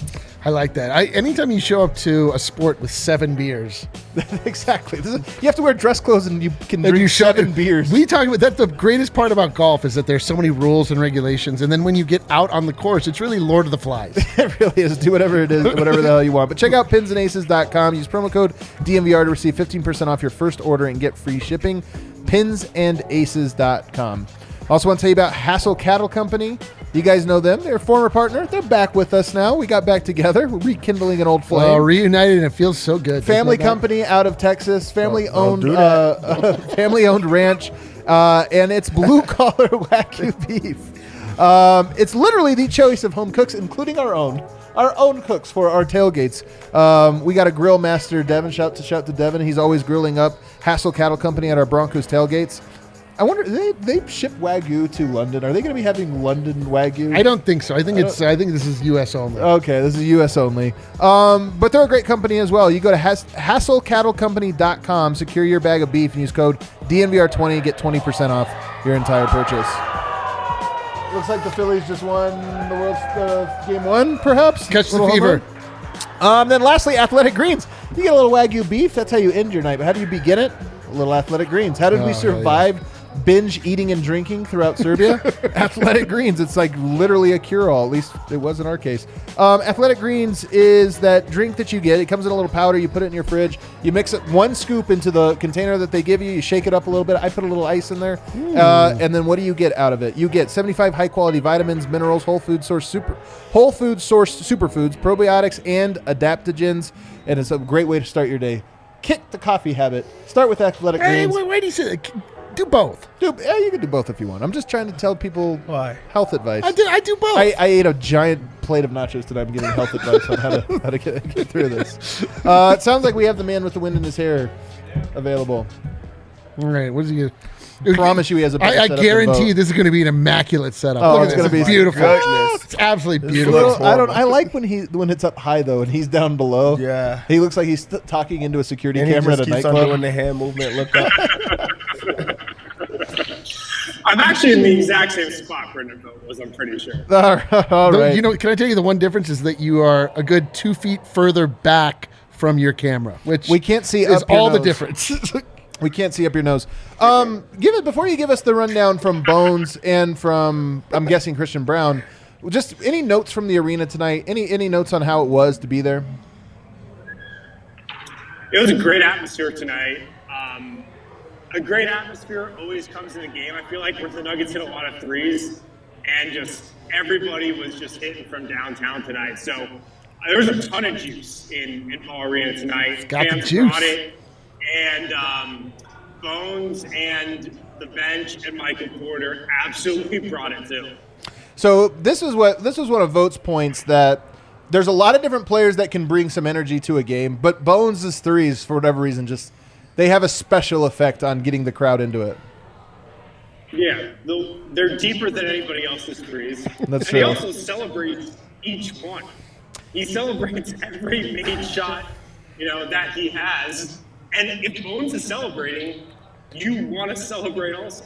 I like that. I, anytime you show up to a sport with seven beers, exactly. This is, you have to wear dress clothes and you can and drink you show seven beers. We talk about that. The greatest part about golf is that there's so many rules and regulations, and then when you get out on the course, it's really Lord of the Flies. it really is. Do whatever it is, whatever the hell you want. But check out pinsandaces.com. Use promo code DNVR to receive 15% off your first order and get free shipping. Pinsandaces.com. Also want to tell you about Hassel Cattle Company. You guys know them. They're a former partner. They're back with us now. We got back together. We're rekindling an old flame. Well, reunited, and it feels so good. family company out of Texas, family don't owned, uh, family owned ranch, uh, and it's blue collar wagyu beef. Um, it's literally the choice of home cooks, including our own, our own cooks for our tailgates. Um, we got a grill master, Devin. Shout to shout to Devin. He's always grilling up Hassel Cattle Company at our Broncos tailgates. I wonder, they they ship wagyu to London. Are they going to be having London wagyu? I don't think so. I think it's. I think this is U.S. only. Okay, this is U.S. only. Um, but they're a great company as well. You go to has- hasslecattlecompany.com, secure your bag of beef, and use code DNVR20, get 20% off your entire purchase. Looks like the Phillies just won the World's uh, game one, perhaps. Catch the fever. Um, then lastly, Athletic Greens. You get a little Wagyu beef. That's how you end your night. But how do you begin it? A little Athletic Greens. How did Oh, we survive binge eating and drinking throughout Serbia? Athletic Greens. It's like literally a cure-all. At least it was in our case. Um, Athletic Greens is that drink that you get. It comes in a little powder. You put it in your fridge. You mix it one scoop into the container that they give you. You shake it up a little bit. I put a little ice in there, uh, and then what do you get out of it? You get 75 high-quality vitamins, minerals, whole food source super, whole food source superfoods, probiotics, and adaptogens. And it's a great way to start your day. Kick the coffee habit. Start with Athletic Hey, Greens. why, why do you say that? Do both. Do, yeah, you can do both if you want. I'm just trying to tell people Why? health advice. I do. I do both. I, I ate a giant plate of nachos today. I'm getting health advice on how to how to get, get through this. Uh, it sounds like we have the man with the wind in his hair available. All right. What is he? Promise you, he has a better I, I setup than guarity Bo. this is going to be an immaculate setup. Oh, Look it's at gonna be- beautiful. Goodness. It's absolutely This beautiful. looks Little- I don't. horrible. I like when he when it's up high though, and he's down below. Yeah. he looks like he's t- talking into a security And he camera just at a keeps on nightclub. doing the hand movement. Look up. I'm actually in the exact same spot Brendan Vogt was, I'm pretty sure. All right, all You know, can I tell you the one difference is that you are a good two feet further back from your camera, which we can't see is up your all the difference. We can't see up your nose. Um, give it before you give us the rundown from Bones and from I'm guessing Christian Braun. Just any notes from the arena tonight? Any any notes on how it was to be there? It was a great atmosphere tonight. A great atmosphere always comes in the game. I feel like with the Nuggets hit a lot of threes, and just everybody was just hitting from downtown tonight. So uh, there was a ton of juice in, in Ball Arena tonight. got the juice. brought it, and um, Bones and the bench and Michael Porter absolutely brought it too. So this is what this was one of Vogt's points that there's a lot of different players that can bring some energy to a game, but Bones' threes for whatever reason just they have a special effect on getting the crowd into it. Yeah, they'll- they're deeper than anybody else's threes. That's and true. he also celebrates each one. He celebrates every made shot, you know, that he has. And if Bones is celebrating, you want to celebrate also.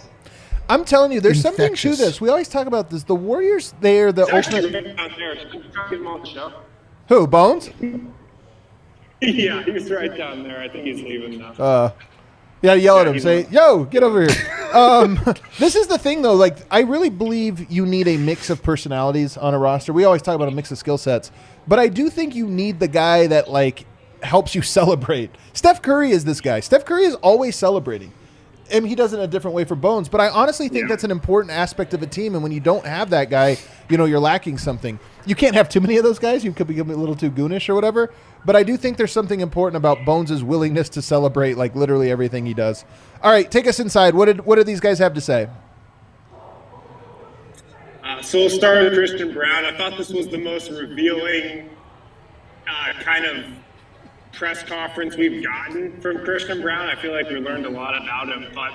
I'm telling you, there's something to this. We always talk about this. The Warriors, they're the It's ultimate. right there. Can you try to get him on the show? Who Bones? Yeah, he was right down there. I think he's leaving now. Uh, yeah, yell at him. Say, will. "Yo, get over here." um, this is the thing, though. Like, I really believe you need a mix of personalities on a roster. We always talk about a mix of skill sets, but I do think you need the guy that like helps you celebrate. Steph Curry is this guy. Steph Curry is always celebrating. And he does it in a different way for Bones, but I honestly think Yeah. that's an important aspect of a team. And when you don't have that guy, you know, you're lacking something. You can't have too many of those guys. You could become a little too goonish or whatever. But I do think there's something important about Bones' willingness to celebrate like literally everything he does. All right, take us inside. What did what did these guys have to say? Uh, so we'll start with Christian Braun. I thought this was the most revealing uh, kind of press conference we've gotten from Christian Braun. I feel like we learned a lot about him, but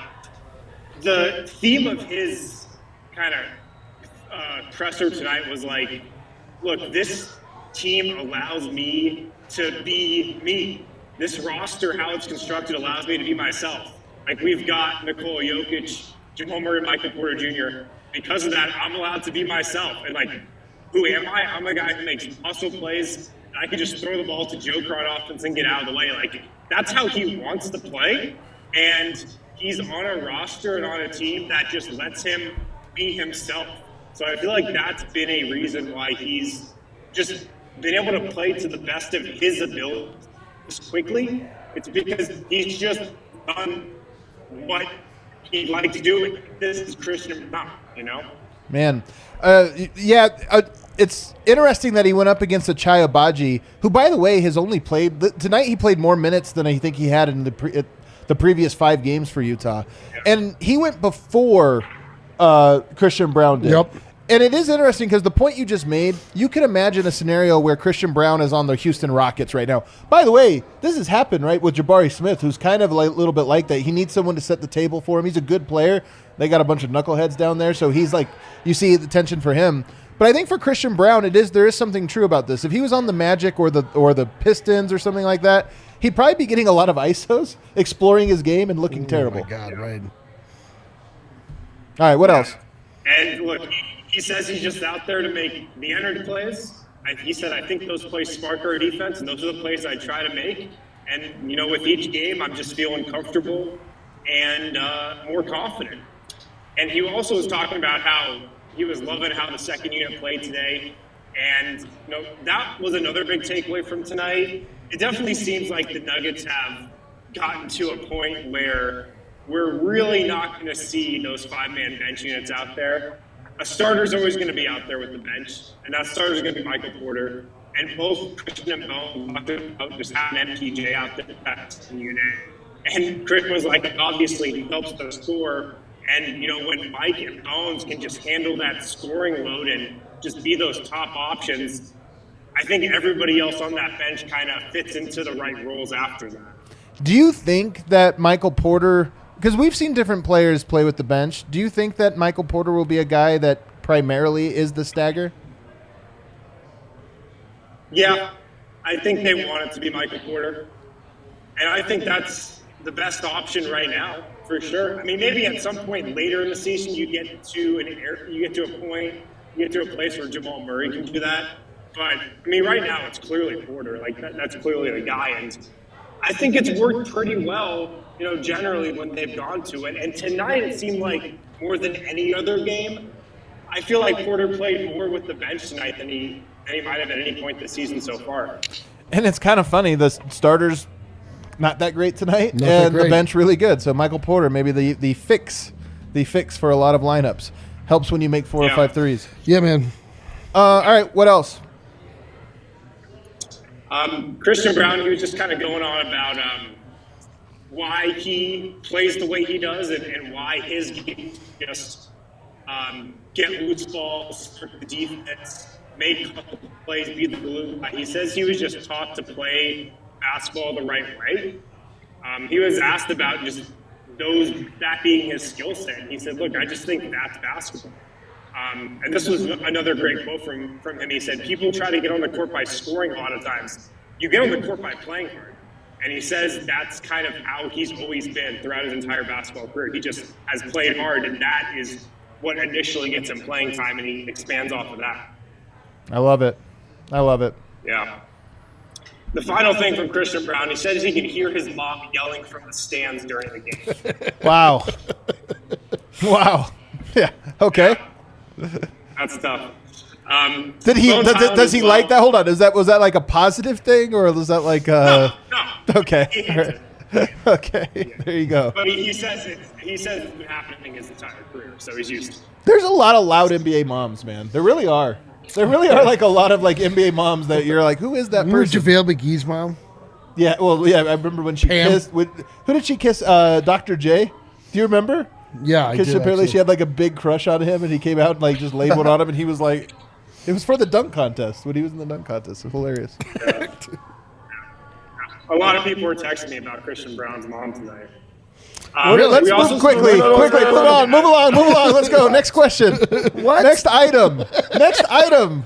the theme of his kind of uh, presser tonight was like, look, this team allows me to be me. This roster, how it's constructed, allows me to be myself. Like we've got Nikola Jokic, Jamal Murray, Michael Porter Jr. Because of that, I'm allowed to be myself. And like, who am I? I'm a guy who makes hustle plays. I can just throw the ball to Joker on offense and get out of the way. Like that's how he wants to play. And he's on a roster and on a team that just lets him be himself. So I feel like that's been a reason why he's just been able to play to the best of his ability quickly. It's because he's just done what he'd like to do. This is Christian Braun, you know? Man, uh, yeah, uh, it's interesting that he went up against Ochai Agbaji, who, by the way, has only played th- tonight. He played more minutes than I think he had in the pre- uh, the previous five games for Utah, and he went before uh, Christian Braun did. Yep. And it is interesting because the point you just made, you can imagine a scenario where Christian Braun is on the Houston Rockets right now. By the way, this has happened, right, with Jabari Smith, who's kind of a like, little bit like that. He needs someone to set the table for him. He's a good player. They got a bunch of knuckleheads down there, so he's like, you see the tension for him. But I think for Christian Braun, it is there is something true about this. If he was on the Magic or the or the Pistons or something like that, he'd probably be getting a lot of ISOs, exploring his game and looking terrible. Oh my God, right? All right, what else? And look, he, says he's just out there to make the entered plays. I, he said, I think those plays spark our defense, and those are the plays I try to make. And, you know, with each game, I'm just feeling comfortable and uh, more confident. And he also was talking about how he was loving how the second unit played today. And, you know, that was another big takeaway from tonight. It definitely seems like the Nuggets have gotten to a point where we're really not going to see those five man bench units out there. A starter's always going to be out there with the bench, and that starter's going to be Michael Porter. And both Christian and about just having MPJ out there that's the unit. And Chris was like, obviously, he helps the score. And, you know, when Mike and Bones can just handle that scoring load and just be those top options, I think everybody else on that bench kind of fits into the right roles after that. Do you think that Michael Porter, because we've seen different players play with the bench, do you think that Michael Porter will be a guy that primarily is the stagger? Yeah, I think they want it to be Michael Porter. And I think that's the best option right now, for sure. I mean, maybe at some point later in the season, you get to an air, you get to a point, you get to a place where Jamal Murray can do that. But I mean, right now it's clearly Porter. Like that, that's clearly the guy, and I think it's worked pretty well. You know, generally when they've gone to it. And tonight it seemed like more than any other game, I feel like Porter played more with the bench tonight than he than he might have at any point this season so far. And it's kind of funny. The starters not that great tonight, Not that and the bench really good. So Michael Porter, maybe the the fix, the fix for a lot of lineups, helps when you make four or five threes. Yeah, man. Uh, all right, what else? Um, Christian Braun, he was just kind of going on about um, why he plays the way he does and, and why his game just um, get loose balls for the defense, make a couple plays, be the glue. He says he was just taught to play basketball the right way. Um, he was asked about just those that being his skill set. He said, "Look, I just think that's basketball." Um, and this was another great quote from, from him. He said, People try to get on the court by scoring a lot of times. You get on the court by playing hard. And he says that's kind of how he's always been throughout his entire basketball career. He just has played hard, and that is what initially gets him playing time, and he expands off of that. I love it. I love it. Yeah. The final thing from Christian Braun, he says he can hear his mom yelling from the stands during the game. Wow. wow. Yeah. Okay. That's tough. Um, Did he? Bones Does, does he well. like that? Hold on. Is that was that like a positive thing or was that like uh? No. Okay. He all hates right. it. okay. There you go. But he, he says it. He says it's been happening his entire career, so he's used. There's a lot of loud NBA moms, man. There really are. There really are like a lot of like NBA moms that you're like, who is that Remember person? JaVale McGee's mom? Yeah, well, yeah, I remember when she Pam. kissed. With, who did she kiss? Uh, Dr. J. Do you remember? Yeah, Because apparently actually. she had like a big crush on him, and he came out and like just laid one on him, and he was like, it was for the dunk contest when he was in the dunk contest. It was hilarious. A lot of people were texting me about Christian Braun's mom tonight. Well, Um, let's we also move quickly, no, no, quickly, no, no, move no. on, move along, move along. Let's go. Next question. What? Next item. Next item.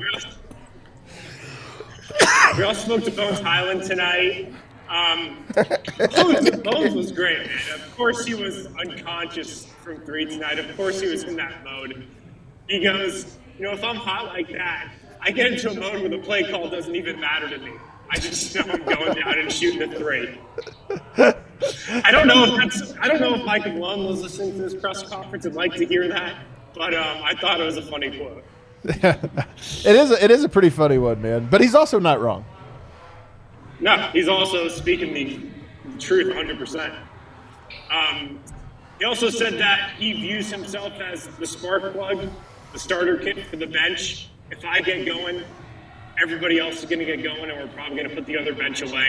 We also spoke to Bones Hyland tonight. Um, Bones, Bones was great, man. Of course, he was unconscious from three tonight. Of course, he was in that mode. He goes, you know, if I'm hot like that, I get into a mode where the play call doesn't even matter to me. I just know I'm going down and shooting a three. I don't know if that's. I don't know if Michael Malone was listening to this press conference and like to hear that, but um, I thought it was a funny quote. it is. A, it is a pretty funny one, man. But he's also not wrong. No, he's also speaking the truth 100%. Um, he also said that he views himself as the spark plug, the starter kit for the bench. If I get going, everybody else is going to get going, and we're probably going to put the other bench away.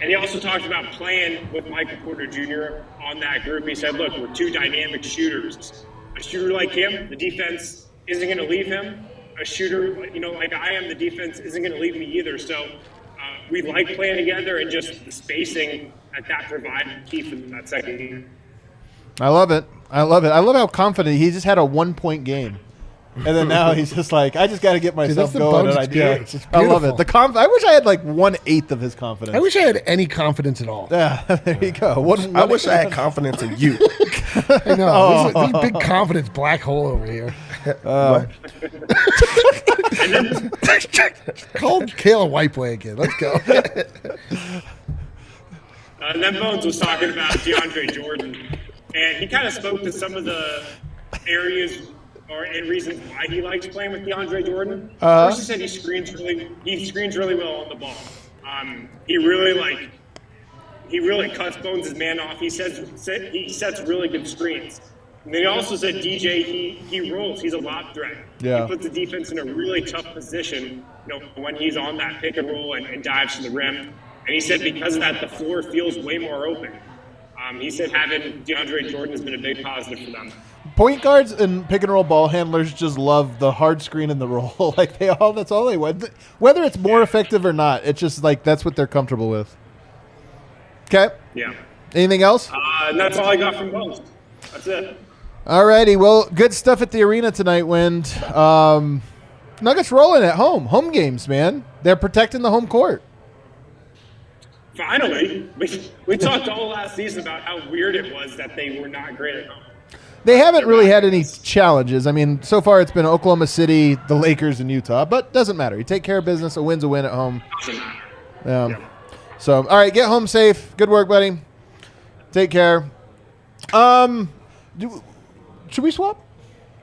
And he also talked about playing with Michael Porter Jr. on that group. He said, look, we're two dynamic shooters. A shooter like him, the defense isn't going to leave him. A shooter, you know, like I am, the defense isn't going to leave me either. So we like playing together, and just the spacing that that provided key for that second game. I love it. I love it. I love how confident he just had a one point game. And then now he's just like, I just got to get myself the going. And I, yeah, I love it. The conf- I wish I had like one eighth of his confidence. I wish I had any confidence at all. Yeah, there you go. One, I wish I had confidence in you. I know. There's, a, there's a big oh. confidence black hole over here. Uh, What? Call Kale a again. Let's go. Uh, and then Bones was talking about DeAndre Jordan, and he kind of spoke to some of the areas or and reasons why he likes playing with DeAndre Jordan. First, he said he screens really he screens really well on the ball. Um, he really like he really cuts Bones' man off. He says set- he sets really good screens. And then he also said DJ he he rolls. He's a lob threat. Yeah. He puts the defense in a really tough position. You know when he's on that pick and roll and, and dives to the rim. And he said because of that, the floor feels way more open. Um, he said having DeAndre Jordan has been a big positive for them. point guards and pick and roll ball handlers just love the hard screen and the roll. like they all, that's all they want. Whether it's more effective or not, it's just like that's what they're comfortable with. Okay. Yeah. Anything else? Uh, that's all I got from Bones. That's it. Alrighty, well, good stuff at the arena tonight, Wind. Um, Nuggets rolling at home. Home games, man. They're protecting the home court. Finally, we, we talked all last season about how weird it was that they were not great at home. They haven't really had any challenges. I mean, so far it's been Oklahoma City, the Lakers, and Utah, but doesn't matter. You take care of business. A win's a win at home. Um, So, all right, get home safe. Good work, buddy. Take care. Um, do, should we swap?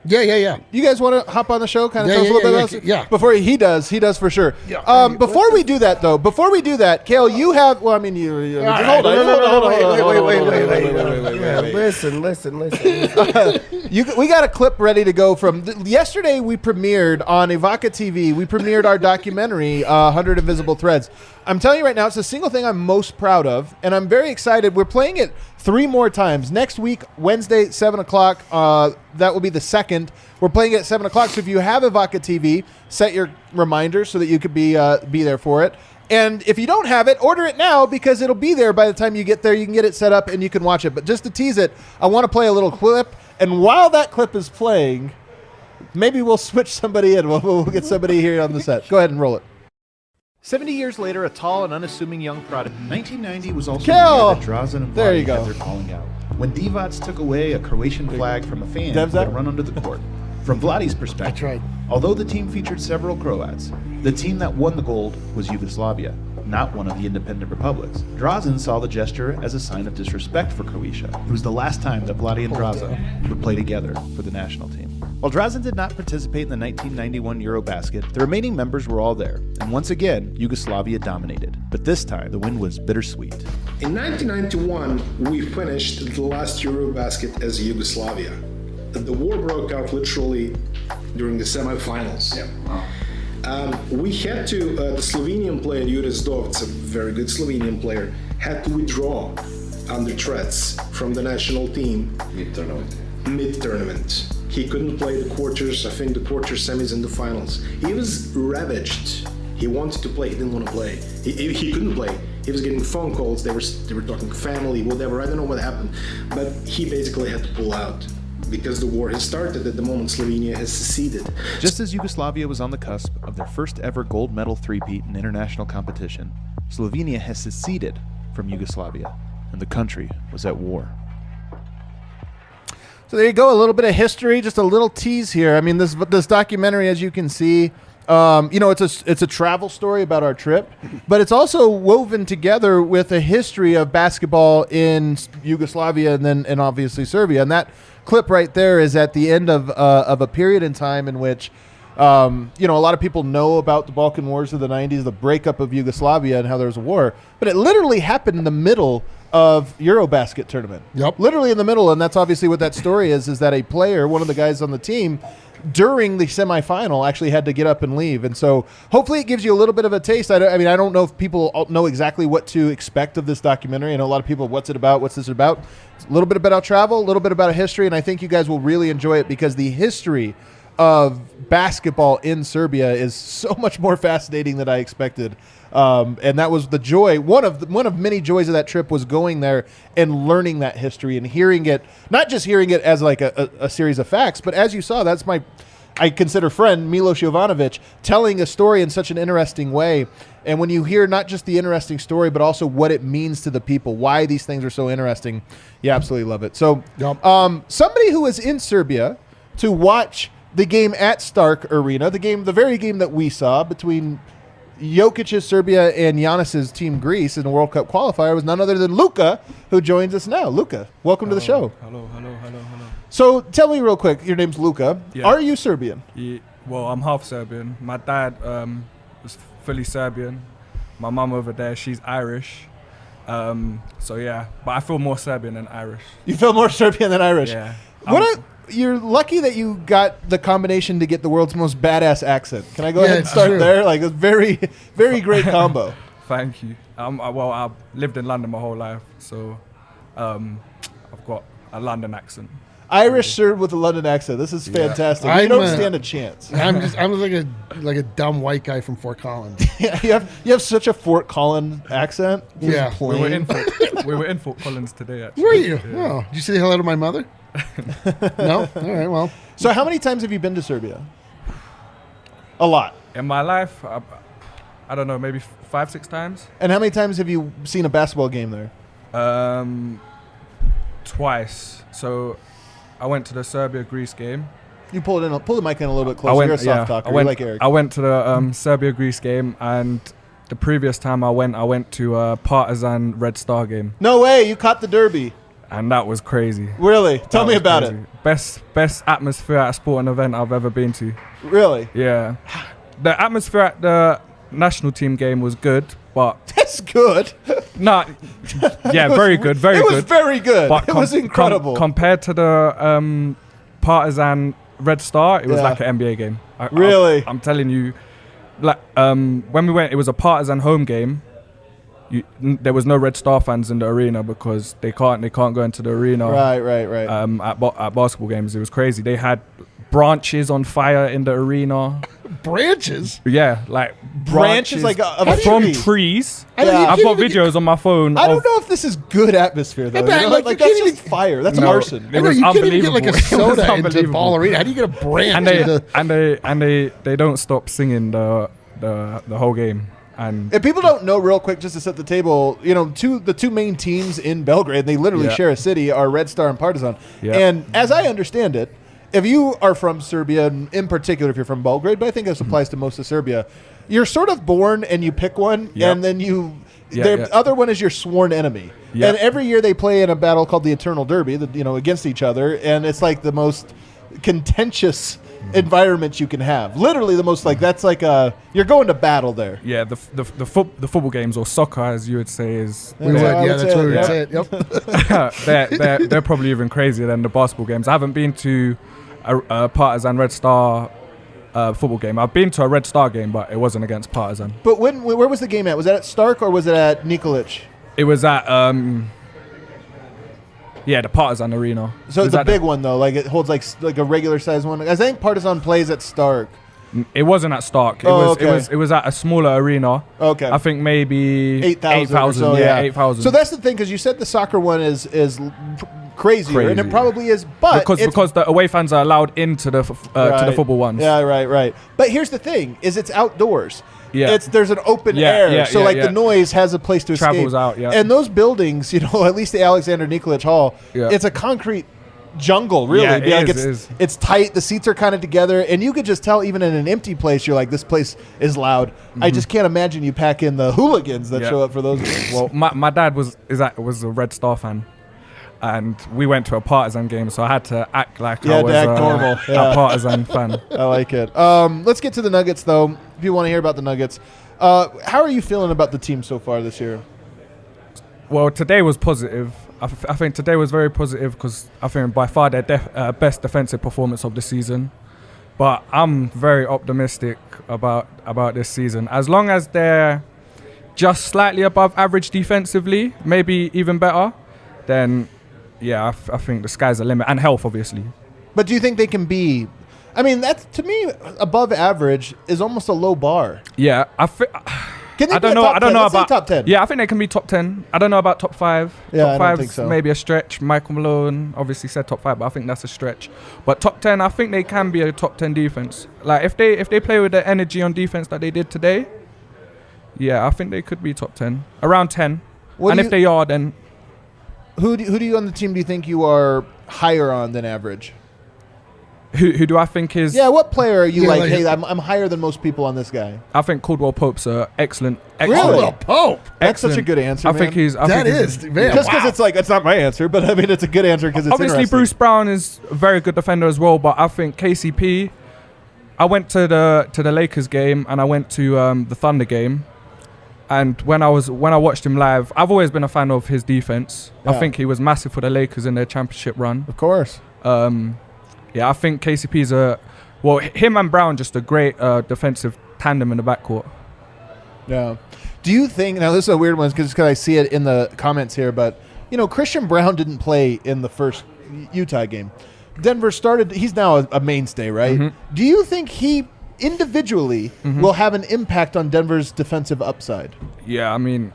yeah, yeah, yeah. You guys want to hop on the show? Kind of Yeah, tell us a little yeah, bit yeah, about yeah. Before he does, he does for sure. Yeah. Um, before we do that, though, before we do that, Kale, you have. Well, I mean, you. hold on. Hold on, no, no, hold on, wait, wait, wait, wait, wait, wait, wait, wait, listen, listen, listen. You, we got a clip ready to go from th- yesterday. We premiered on Ivaca TV. We premiered our documentary, uh, 100 Invisible Threads. I'm telling you right now, it's the single thing I'm most proud of, and I'm very excited. We're playing it three more times next week, Wednesday, seven o'clock. Uh, that will be the second. We're playing it at seven o'clock. So if you have Ivaca TV, set your reminder so that you could be uh, be there for it. And if you don't have it, order it now because it'll be there by the time you get there. You can get it set up and you can watch it. But just to tease it, I want to play a little clip. And while that clip is playing, maybe we'll switch somebody in. We'll, we'll get somebody here on the set. Go ahead and roll it. 70 years later, a tall and unassuming young prodigy. 1990 was also Kel! the year that Drazen and There you go. had their out. When Divac took away a Croatian flag from a fan Devs who up? had run under the court. From Vlade's perspective, That's right. although the team featured several Croats, the team that won the gold was Yugoslavia, not one of the independent republics. Drazen saw the gesture as a sign of disrespect for Croatia. It was the last time that Vlade and oh, Drazen would play together for the national team. While Drazen did not participate in the 1991 Eurobasket, the remaining members were all there, and once again, Yugoslavia dominated. But this time, the win was bittersweet. In 1991, we finished the last Eurobasket as Yugoslavia. The war broke out literally during the semifinals. Yeah. Um, we had to, uh, the Slovenian player Jure Zdovc, a very good Slovenian player, had to withdraw under threats from the national team Mid tournament. mid tournament. He couldn't play the quarters, I think the quarter semis and the finals. He was ravaged. He wanted to play, he didn't want to play. He, he, he couldn't play. He was getting phone calls, they were, they were talking family, whatever, I don't know what happened. But he basically had to pull out because the war has started at the moment Slovenia has seceded. Just as Yugoslavia was on the cusp of their first ever gold medal three-peat in international competition, Slovenia has seceded from Yugoslavia, and the country was at war. So there you go, a little bit of history, just a little tease here. I mean, this this documentary, as you can see, um, you know, it's a it's a travel story about our trip, but it's also woven together with a history of basketball in Yugoslavia and then and obviously Serbia. And that clip right there is at the end of uh, of a period in time in which. Um, you know, a lot of people know about the Balkan Wars of the 90s, the breakup of Yugoslavia, and how there was a war, but it literally happened in the middle of Eurobasket tournament. Yep. Literally in the middle, and that's obviously what that story is. Is that a player, one of the guys on the team, during the semifinal, actually had to get up and leave, and so hopefully it gives you a little bit of a taste. I, I mean, I don't know if people know exactly what to expect of this documentary. I know a lot of people, what's it about? What's this about? It's a little bit about travel, a little bit about history, and I think you guys will really enjoy it because the history of basketball in Serbia is so much more fascinating than I expected. Um, and that was the joy. One of the, one of many joys of that trip was going there and learning that history and hearing it, not just hearing it as like a, a, a series of facts, but as you saw, that's my I consider friend Milos Jovanovic telling a story in such an interesting way. And when you hear not just the interesting story, but also what it means to the people, why these things are so interesting, you absolutely love it. So, Yep. um, somebody who was in Serbia to watch the game at Stark Arena, the game, the very game that we saw between Jokic's Serbia and Giannis's team Greece in the World Cup qualifier was none other than Luca, who joins us now. Luca, welcome to the show. Hello, hello, hello, hello. So, tell me real quick. Your name's Luca. Yeah. Are you Serbian? Ye- well, I'm half Serbian. My dad um, was fully Serbian. My mum over there, she's Irish. Um, so yeah, but I feel more Serbian than Irish. You feel more Serbian than Irish. Yeah. What you're lucky that you got the combination to get the world's most badass accent. Can I go Yeah, ahead and start true. there? Like a very, very great combo. Thank you. Um, I, well, I've lived in London my whole life, so um, I've got a London accent. Irish Serb with a London accent. This is fantastic. you I'm, don't uh, stand a chance. I'm just I'm like a like a dumb white guy from Fort Collins. Yeah, you have you have such a Fort Collins accent. Just Yeah. We were in Fort, we were in Fort Collins today. Actually. Were you? Yeah. Oh, did you say hello to my mother? No. All right. Well, So, how many times have you been to Serbia? A lot. In my life, I, I don't know, maybe f- five, six times. And how many times have you seen a basketball game there? Um, twice. So I went to the Serbia Greece game. You pull it in, pull the mic in a little bit I closer. went, You're a soft yeah, talker. I went, like Eric. I went to the um, Serbia Greece game, and the previous time I went, I went to a Partizan Red Star game, no way, you caught the derby. And that was crazy. Really? Tell That me about crazy. Best best atmosphere at a sporting event I've ever been to. Really? Yeah, the atmosphere at the national team game was good, but That's good. not. Yeah, It was very good, very it good. was very good. But it com- was com- incredible. compared to the um, Partizan Red Star, it was Yeah. like an NBA game. I, Really? I, am telling you, like um, when we went, it was a Partizan home game. You, n- there was no Red Star fans in the arena because they can't they can't go into the arena right, right, right. um, at, ba- at basketball games. It was crazy. They had branches on fire in the arena. branches. Yeah, like Branches, like, uh, a from tree. trees. Yeah. I've got even get- videos on my phone. I don't of- know if this is good atmosphere though. but, you know? like, Like, you that's can't just even- fire. That's No. arson. It I know, was you can't even get like a unbelievable. It was soda into unbelievable. Ball Arena. How do you get a branch and they into? and they and they they don't stop singing the the the whole game. And If people don't know, real quick, just to set the table, you know, two the two main teams in Belgrade, they literally Yeah. share a city, are Red Star and Partizan. Yeah. And as I understand it, if you are from Serbia, in particular, if you're from Belgrade, but I think this Mm-hmm. applies to most of Serbia, you're sort of born and you pick one, Yep. and then you. Yeah, the yeah. other one is your sworn enemy, Yep. and every year they play in a battle called the Eternal Derby, the, you know, against each other, and it's like the most contentious environment you can have. Literally, the most like that's like a you're going to battle there. Yeah, the the the, foot, the football games or soccer, as you would say, is We Yeah, would, I yeah, would that's say what we would it. Yep. they're, they're they're probably even crazier than the basketball games. I haven't been to a, a Partizan Red Star uh, football game. I've been to a Red Star game, but it wasn't against Partizan. But when where was the game at? Was that at Stark or was it at Nikolic? It was at um, yeah, the Partizan Arena. So it's a at the- big one though, like it holds like like a regular size one. I think Partizan plays at Stark. It wasn't at Stark. It Oh, was okay. it was it was at a smaller arena. Okay. I think maybe eight thousand. or so, yeah, eight thousand. So that's the thing because you said the soccer one is is crazier, and it probably is. But because because the away fans are allowed into the uh, to the football ones. Yeah, right, right. But here's the thing: is it's outdoors. Yeah. It's there's an open Yeah, air, yeah, so yeah, like the noise has a place to Travels escape. out, yeah. And those buildings, you know, at least the Alexander Nikolic Hall, it's a concrete jungle, really. Yeah, it like is, it's it it's tight. The seats are kind of together, and you could just tell even in an empty place, you're like, this place is loud. I just can't imagine you pack in the hooligans that Mm-hmm. Yeah. show up for those. Well, my, my dad was is that was a Red Star fan, and we went to a Partizan game, so I had to act like You I was act a, normal, yeah. a Partizan fan. I like it. Um, let's get to the Nuggets, though. If you want to hear about the Nuggets, uh, how are you feeling about the team so far this year? Well, today was positive. I, f- I think today was very positive because I think by far their def- uh, best defensive performance of the season. But I'm very optimistic about about this season. As long as they're just slightly above average defensively, maybe even better, then yeah, I, f- I think the sky's the limit. And health, obviously. But do you think they can be? I mean, that's to me above average is almost a low bar. Yeah, I think. Can they I be don't know. top I don't 10? know Let's about top ten. Yeah, I think they can be top ten. I don't know about top five. Yeah, I top don't five think so. maybe a stretch. Michael Malone obviously said top five, but I think that's a stretch. But top ten, I think they can be a top ten defense. Like if they if they play with the energy on defense that they did today, yeah, I think they could be top ten, around ten. What and if they are, then Who do, who do you on the team do you think you are higher on than average? who who do I think is? Yeah, what player are you Yeah, like? like- hey, I'm, I'm higher than most people on this guy. I think Caldwell Pope's a excellent. Really? excellent Well, Pope. That's such a excellent- good answer. I think man. he's. I That think he's- is man, just because wow. it's like it's not my answer, but I mean it's a good answer because it's obviously interesting. Bruce Brown is a very good defender as well, but I think KCP. I went to the to the Lakers game and I went to um, the Thunder game, and when I was when I watched him live, I've always been a fan of his defense. I think he was massive for the Lakers in their championship run. of course. Um, yeah, I think KCP's a well, him and Brown just a great uh, defensive tandem in the backcourt. Yeah. Do you think now this is a weird one because I see it in the comments here, but you know Christian Braun didn't play in the first Utah game. Denver started. He's now a, a mainstay, right? Mm-hmm. Do you think he individually mm-hmm. will have an impact on Denver's defensive upside? Yeah, I mean,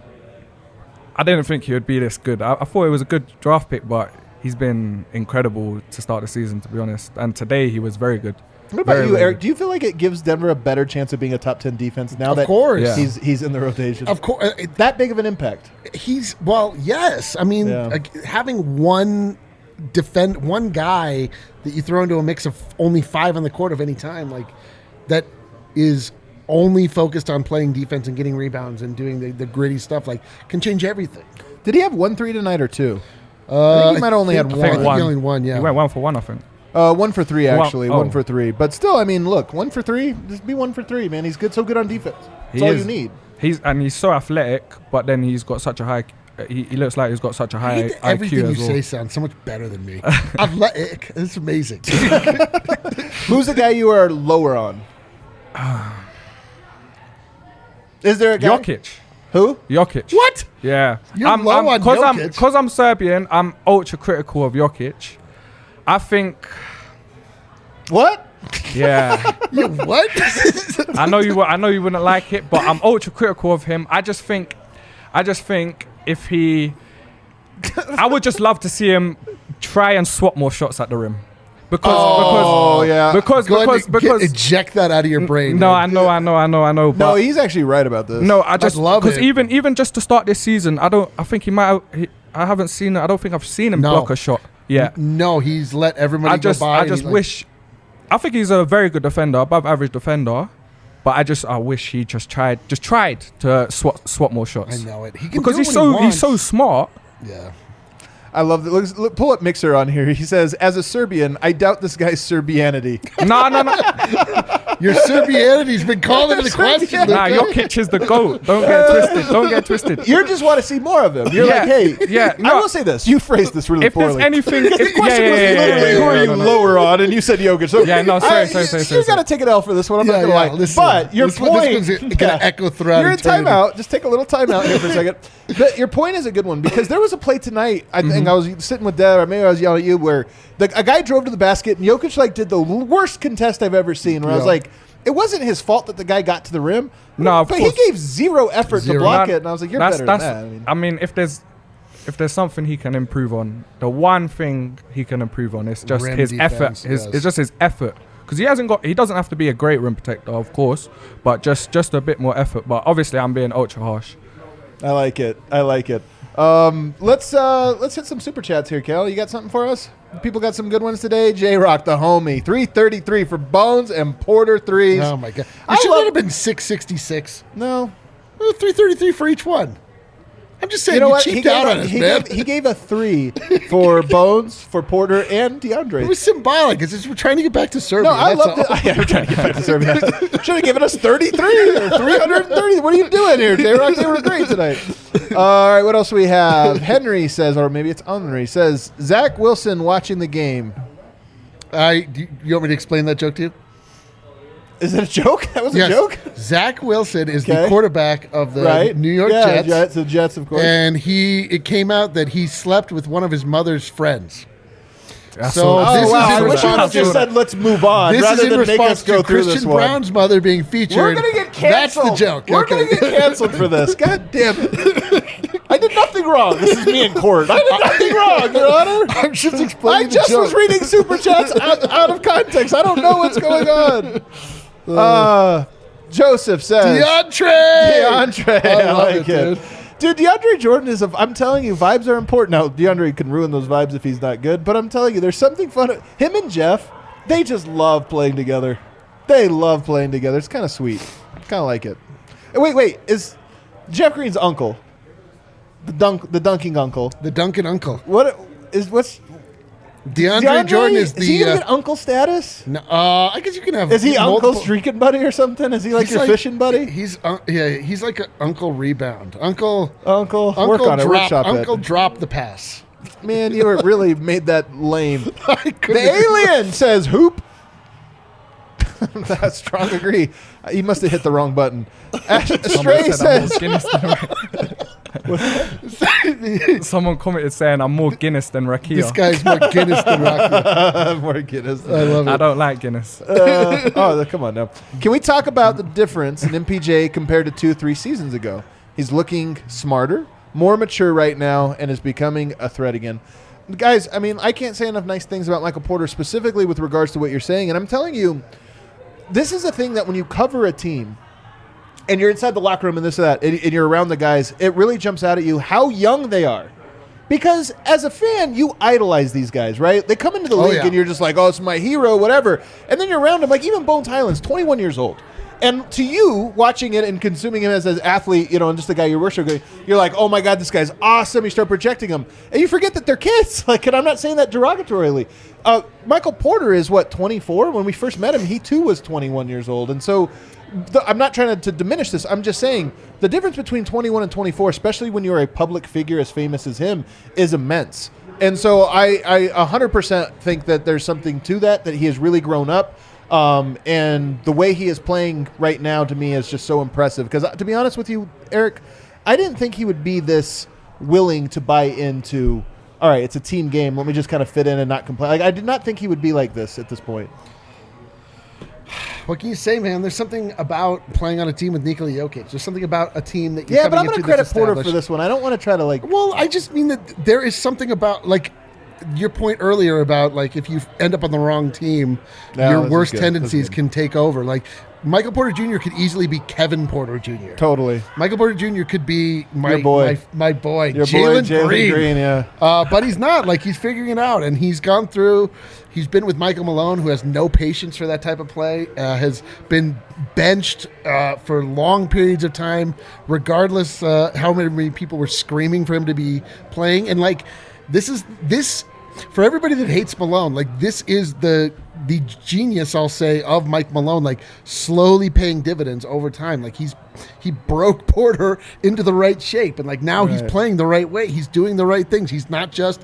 I didn't think he would be this good. I, I thought it was a good draft pick, but he's been incredible to start the season, to be honest. And today he was very good. What about Very, you, Eric? Do you feel like it gives Denver a better chance of being a top ten defense now Of that course. Yeah. he's he's in the rotation? Of course, uh, that big of an impact. he's well. Yes, I mean Yeah. like, having one defend one guy that you throw into a mix of only five on the court of any time, like that is only focused on playing defense and getting rebounds and doing the, the gritty stuff, like can change everything. Did he have one three tonight or two? Uh, I think he might have only had think- one. I think one. he only one. Yeah, He went one for one, I think. Uh, one for three, actually. oh. One for three. But still, I mean, look, one for three. Just be one for three, man. He's good, so good on defense. That's He all is. you need. He's and he's so athletic, but then he's got such a high. He, he looks like he's got such a high hate that everything IQ you as well. say sounds so much better than me. Athletic, it's amazing. Who's the guy you are lower on? Is there a guy? Jokic. Who? Jokic. what? Yeah. You're I'm, low I'm, on cause I'm because I'm Serbian. I'm ultra critical of Jokic. I think. What? Yeah. You what? I know you. I know you wouldn't like it, but I'm ultra critical of him. I just think, I just think if he, I would just love to see him try and swap more shots at the rim, because Oh, because yeah. because Go ahead because get- because eject that out of your brain. no, man. I know, I know, I know, I know. No, he's actually right about this. no, I just love because even even just to start this season, I don't. I think he might. Have, he, I haven't seen. I don't think I've seen him No. block a shot. Yeah. No, he's let everybody I just go by. I just he's like- wish I think he's a very good defender, above average defender. But I just I wish he just tried just tried to swap swap more shots. I know it. He can Because do he's so he he's so smart. yeah. I love that. Look, look, pull up Mixer on here. He says, "As a Serbian, I doubt this guy's Serbianity." no, no, no. Your Serbianity's been called into the question. Nah, Luca. Jokic is the goat. Don't get twisted. Don't get twisted. You just want to see more of him. You're Yeah, like, hey, yeah, I no. will say this. You phrased this really If there's poorly. anything, if, the yeah, question yeah, was yeah, yeah, literally yeah, who are yeah, you no, no. lower on, and you said Jokic. So Yeah, no, sorry, I- sorry, sorry, you- sorry, You got to take an L for this one. I'm Yeah, not gonna yeah, lie. listen. but your This one- this point, one's gonna echo throughout You're in eternity. timeout. Just take a little timeout here for a second. But your point is a good one because there was a play tonight. I think I was sitting with Dev, or maybe I was yelling at you, where the, a guy drove to the basket and Jokic like did the worst contest I've ever seen. Where I was Yeah. like. It wasn't his fault that the guy got to the rim. No, of but course. he gave zero effort Zero. to block Nah, it, and I was like, "You're that's- better than that." I mean, I mean, if there's if there's something he can improve on, the one thing he can improve on is just Rim his defense, effort. His yes. it's just his effort because he hasn't got. He doesn't have to be a great rim protector, of course, but just just a bit more effort. But obviously, I'm being ultra harsh. I like it. I like it. Um, let's uh, let's hit some super chats here, Kel. You got something for us? People got some good ones today. J Rock, the homie, three thirty three for Bones and Porter threes. Oh my god! I should love- have been six sixty six. No, Three thirty three for each one. I'm just saying you know you, what? cheaped gave out on us, he, man. gave, he gave a three for Bones, for Porter, and DeAndre. it was symbolic. It's just we're trying to get back to Serbia. no, I love it. Yeah, we're trying to get back to Serbia. Should have given us 33 or 330. What are you doing here, J Rock? They were great tonight. All right, what else do we have? Henry says, or maybe it's Henry, says, Zach Wilson watching the game. I, you want me to explain that joke to you? Is it a joke? That was Yes. a joke? Zach Wilson is Okay. the quarterback of the right? New York yeah, Jets, Jets. The Jets, of course. and he it came out that he slept with one of his mother's friends. Oh, I So saw- this oh, is wow. I in wish you would have response just to- said, let's move on, This rather is in than make response us go to through this Christian one. Braun's mother being featured. We're going to get canceled. That's the joke. We're okay. going to get canceled for this. God damn it. I did nothing wrong. This is me in court. I did nothing wrong, Your Honor. I'm just I just the joke. was reading super chats out, out of context. I don't know what's going on. Uh, Joseph says DeAndre. DeAndre. I I, like it, it. Dude, DeAndre Jordan is a. I'm telling you, vibes are important. Now, DeAndre can ruin those vibes if he's not good, but I'm telling you, there's something fun. Him and Jeff, they just love playing together. They love playing together. It's kind of sweet. Kind of like it. Uh, Wait, wait. Is Jeff Green's uncle, the dunk, the dunking uncle? The Duncan uncle. What is what's DeAndre, DeAndre Jordan is the. gonna uh, get uncle status? no, uh, I guess you can have. Is he multiple- uncle's drinking buddy or something? Is he like He's your fishing buddy? He's uh, yeah, he's like an uncle rebound. Uncle. Uncle, Uncle work on it. drop. Uncle it. drop the pass. Man, you really made that lame. I The alien says hoop. That's strong agree. Uh, He must have hit the wrong button. Ash- Stray said I'm more says Someone commented saying I'm more Guinness than Rakia. This guy's more Guinness than Rocky. more Guinness. I love it. I don't like Guinness. Uh, oh, come on now. Can we talk about the difference in MPJ compared to two, three seasons ago? He's looking smarter, more mature right now, and is becoming a threat again. Guys, I mean, I can't say enough nice things about Michael Porter, specifically with regards to what you're saying. And I'm telling you, this is a thing that when you cover a team and you're inside the locker room and this and that, and, and you're around the guys, it really jumps out at you how young they are. Because as a fan, you idolize these guys, right? They come into the Oh, league yeah. and you're just like, oh, it's my hero, whatever. And then you're around them, like even Bones Hyland's 21 years old. And to you, watching it and consuming him as an athlete, you know, and just the guy you're worshiping, you're like, oh my God, this guy's awesome. You start projecting him. And you forget that they're kids. Like, and I'm not saying that derogatorily. Uh, Michael Porter is what, 24? When we first met him, he too was 21 years old. And so the, I'm not trying to, to diminish this. I'm just saying the difference between 21 and 24, especially when you're a public figure as famous as him, is immense. And so I, I 100% think that there's something to that, that he has really grown up. Um, and the way he is playing right now to me is just so impressive. Because to be honest with you, Eric, I didn't think he would be this willing to buy into. All right, it's a team game. Let me just kind of fit in and not complain. Like I did not think he would be like this at this point. What can you say, man? There's something about playing on a team with Nikola Jokic. There's something about a team that Yeah, but I'm going to credit Porter for this one. I don't want to try to like. Well, I just mean that there is something about like your point earlier about like if you end up on the wrong team, No, your worst tendencies This is good. can take over. Like Michael Porter Jr. could easily be Kevin Porter Jr. Totally. Michael Porter Jr. could be my Your boy. my, my boy, Your boy, Jalen Jalen Green. Green, yeah. Uh, but he's not. Like he's figuring it out, and he's gone through. He's been with Michael Malone, who has no patience for that type of play. Uh, has been benched uh, for long periods of time, regardless uh, how many people were screaming for him to be playing. And like, this is this for everybody that hates Malone. Like this is the the genius, I'll say, of Mike Malone. Like slowly paying dividends over time. Like he's he broke Porter into the right shape, and like now he's playing the right way. He's doing the right things. He's not just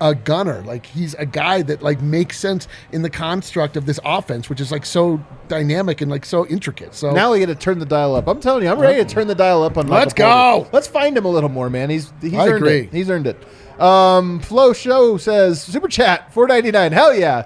a gunner. Like he's a guy that like makes sense in the construct of this offense, which is like so dynamic and like so intricate. So Now we got to turn the dial up. I'm telling you, I'm ready to turn the dial up on. Michael Let's Porter. go. Let's find him a little more, man. He's he's I earned agree. it. He's earned it. Um, Flo Show says super chat four ninety nine. Hell yeah,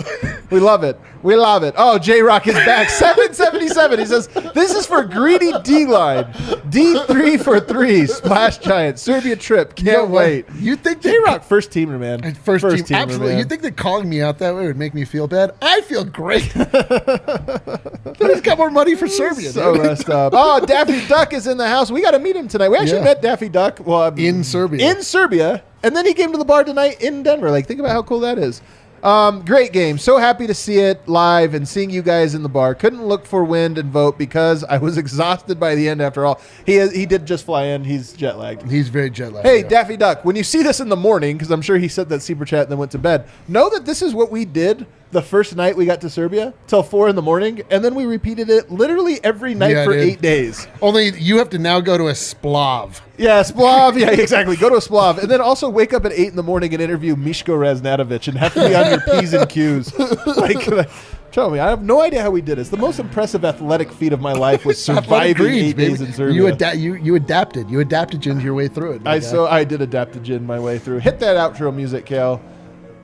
we love it. We love it. Oh, J Rock is back. Seven seventy seven. He says this is for greedy D line. D three for three. Splash Giant. Serbia trip. Can't what? wait. You think J Rock first teamer man. First, team, teamer, absolutely. man. You think that calling me out that way would make me feel bad? I feel great. He's got more money for Serbia. so dude. messed up. Oh, Daffy Duck is in the house. We got to meet him tonight. We actually Yeah. met Daffy Duck. Well, um, In Serbia. In Serbia, and then he came to the bar tonight in Denver. Like, think about how cool that is. Um, great game. So happy to see it live and seeing you guys in the bar. Couldn't look for Wind and Vogt because I was exhausted by the end. After all, he he did just fly in. He's jet lagged. He's very jet lagged. Hey, yeah. Daffy Duck, when you see this in the morning, because I'm sure he said that super chat and then went to bed, know that this is what we did the first night we got to Serbia till four in the morning, and then we repeated it literally every night Yeah, for dude. eight days. Only you have to now go to a splav. Yeah, Splav. Yeah, exactly. Go to a Splav, and then also wake up at eight in the morning and interview Mishko Raznatovic and have to be on your p's and q's. Like, like, tell me, I have no idea how we did it. It's the most impressive athletic feat of my life was surviving greens, eight baby. days in Serbia. You, ada- you you adapted. You adapted your way through it. my I guy. so I did adapt to gin my way through. Hit that outro music, Kale.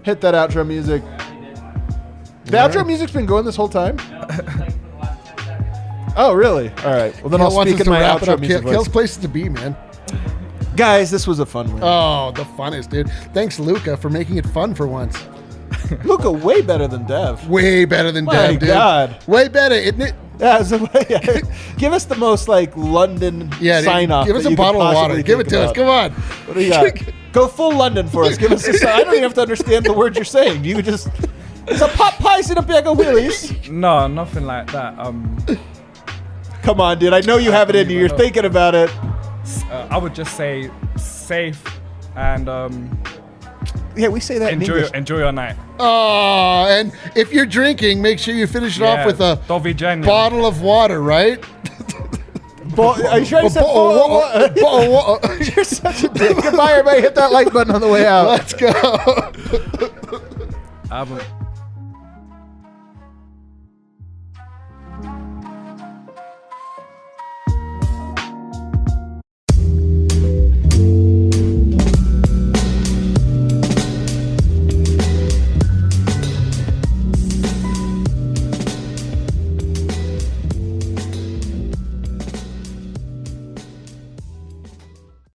Hit that outro music. The outro music's been going this whole time. oh, really? All right. Well, then I'll speak in my outro music. Kale- Kale's voice. places to be, man. Guys, this was a fun one. Oh, the funnest, dude. Thanks, Luca, for making it fun for once. Luca, way better than Dev. Way better than My Dev, dude. God. Way better, isn't it? Yeah, so, yeah. give us the most like London Yeah, sign off. Give us a bottle of water. Give it to us. Come on. What do you got? Go full London for us. Give us a sign. I don't even have to understand the words you're saying. You just it's a pot pie in a bag of wheelies. No, nothing like that. Um, Come on, dude. I know you have it in you. You're thinking about it. uh, I would just say safe and um, Yeah, we say that in enjoy English. enjoy your night. Oh, and if you're drinking, make sure you finish it off with a bottle of water, right? Bo- are you trying to say? Bo- bo- wa- bo- bo- wa- You're such a dick. Goodbye, everybody. Hit that like button on the way out. Let's go. I haven't